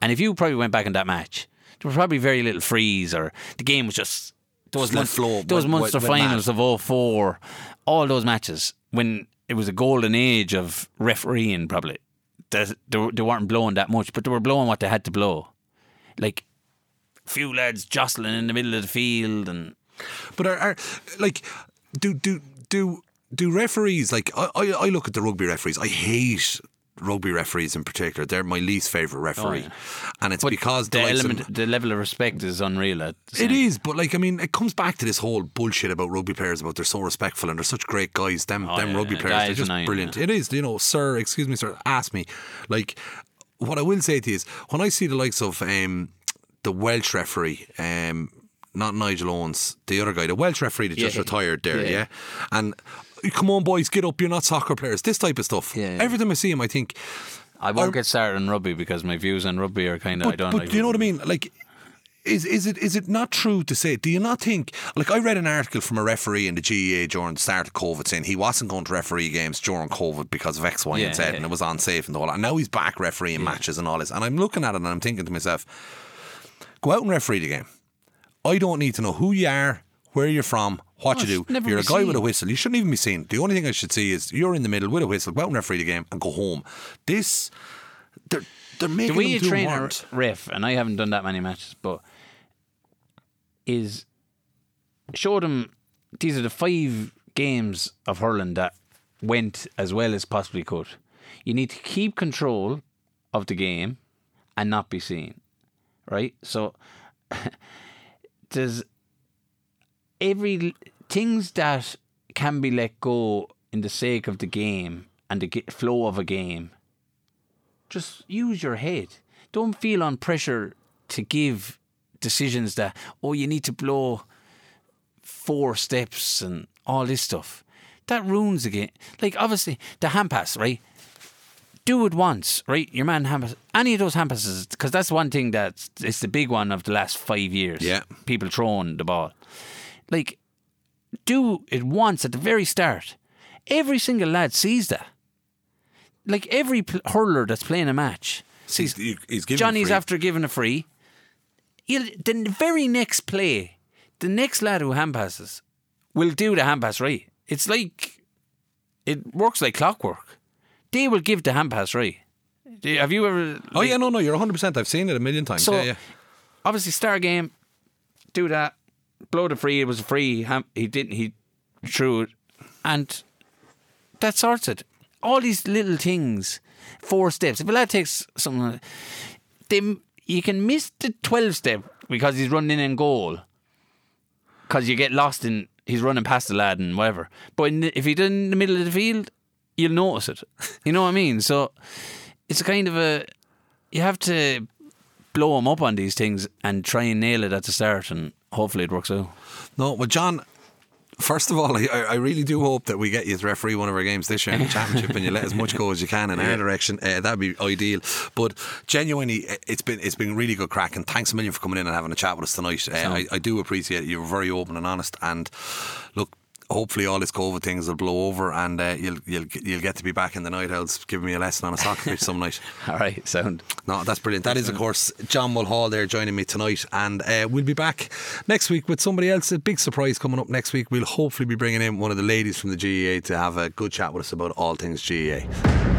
And if you probably went back in that match, there was probably very little freeze or the game was just those, Mun- flow, those went- Munster went- went finals of 04, all those matches when it was a golden age of refereeing probably. They, they, they weren't blowing that much, but they were blowing what they had to blow. Like few lads jostling in the middle of the field and But are, are like do do do do referees like I, I I look at the rugby referees. I hate rugby referees in particular. They're my least favorite referee, yeah. and it's but because the the likes of- element, the level of respect is unreal. It same- is, but like I mean, it comes back to this whole bullshit about rugby players about they're so respectful and they're such great guys. Them, Oh, them yeah, rugby yeah, players, that they're just annoying, brilliant. It is, you know, sir, excuse me, sir, ask me. Like, what I will say to you is, when I see the likes of um, the Welsh referee, um, not Nigel Owens, the other guy, the Welsh referee that just retired there, yeah, Yeah. and. Come on, boys, get up! You're not soccer players. This type of stuff. Yeah, yeah. Every time I see him, I think, I won't Or- get started on rugby because my views on rugby are kind of I don't. but like do you know what I mean? Like, is is it is it not true to say? Do you not think? Like, I read an article from a referee in the GAA during the start of COVID saying he wasn't going to referee games during COVID because of X, Y, Yeah, and Z, yeah. and it was unsafe and all. that. And now he's back refereeing matches and all this. And I'm looking at it and I'm thinking to myself, go out and referee the game. I don't need to know who you are, where you're from, what Oh, you do. You're a guy with a whistle. You shouldn't even be seen. The only thing I should see is you're in the middle with a whistle. Go out and referee the game and go home. This, they're they're making the way them you do train a ref, and I haven't done that many matches, but is show them these are the five games of hurling that went as well as possibly could. You need to keep control of the game and not be seen, right? So (laughs) there's every things that can be let go in the sake of the game and the flow of a game just use your head. Don't feel on pressure to give decisions that, oh, you need to blow four steps and all this stuff. That ruins the game. Like, obviously, the hand pass, right? Do it once, right? Your man hand. Any of those hand passes, because that's one thing that's it's the big one of the last five years. Yeah. People throwing the ball. Like, do it once at the very start. Every single lad sees that like every pl- hurler that's playing a match sees He's, he's Johnny's after giving a free. He'll, the very next play, the next lad who hand passes will do the hand pass right. It's like it works like clockwork. They will give the hand pass right. Do Have you ever? Oh yeah, no, no, you're 100. percent I've seen it a million times. So yeah, yeah. obviously, star game, do that, blow the free. It was a free. ham- He didn't. He threw it, and that sorts it. All these little things, four steps. If a lad takes something, like- they you can miss the twelve step because he's running in goal. Because you get lost in he's running past the lad and whatever. But in the, if he's in the middle of the field, you'll notice it. You know what I mean? So it's a kind of a you have to blow them up on these things and try and nail it at the start, and hopefully it works out. No, well, John, First of all, I, I really do hope that we get you to referee one of our games this year in the championship, and you let as much go as you can in our (laughs) direction. Uh, that'd be ideal. But genuinely, it's been it's been really good crack, and thanks a million for coming in and having a chat with us tonight. Uh, I, I do appreciate it. You're very open and honest, and look hopefully all this COVID things will blow over and uh, you'll you'll you'll get to be back in the night owls giving me a lesson on a soccer pitch some night. (laughs) All right, sound. No, that's brilliant. That is, of course, John Mulhall there joining me tonight, and uh, we'll be back next week with somebody else. A big surprise coming up next week. We'll hopefully be bringing in one of the ladies from the GAA to have a good chat with us about all things GAA.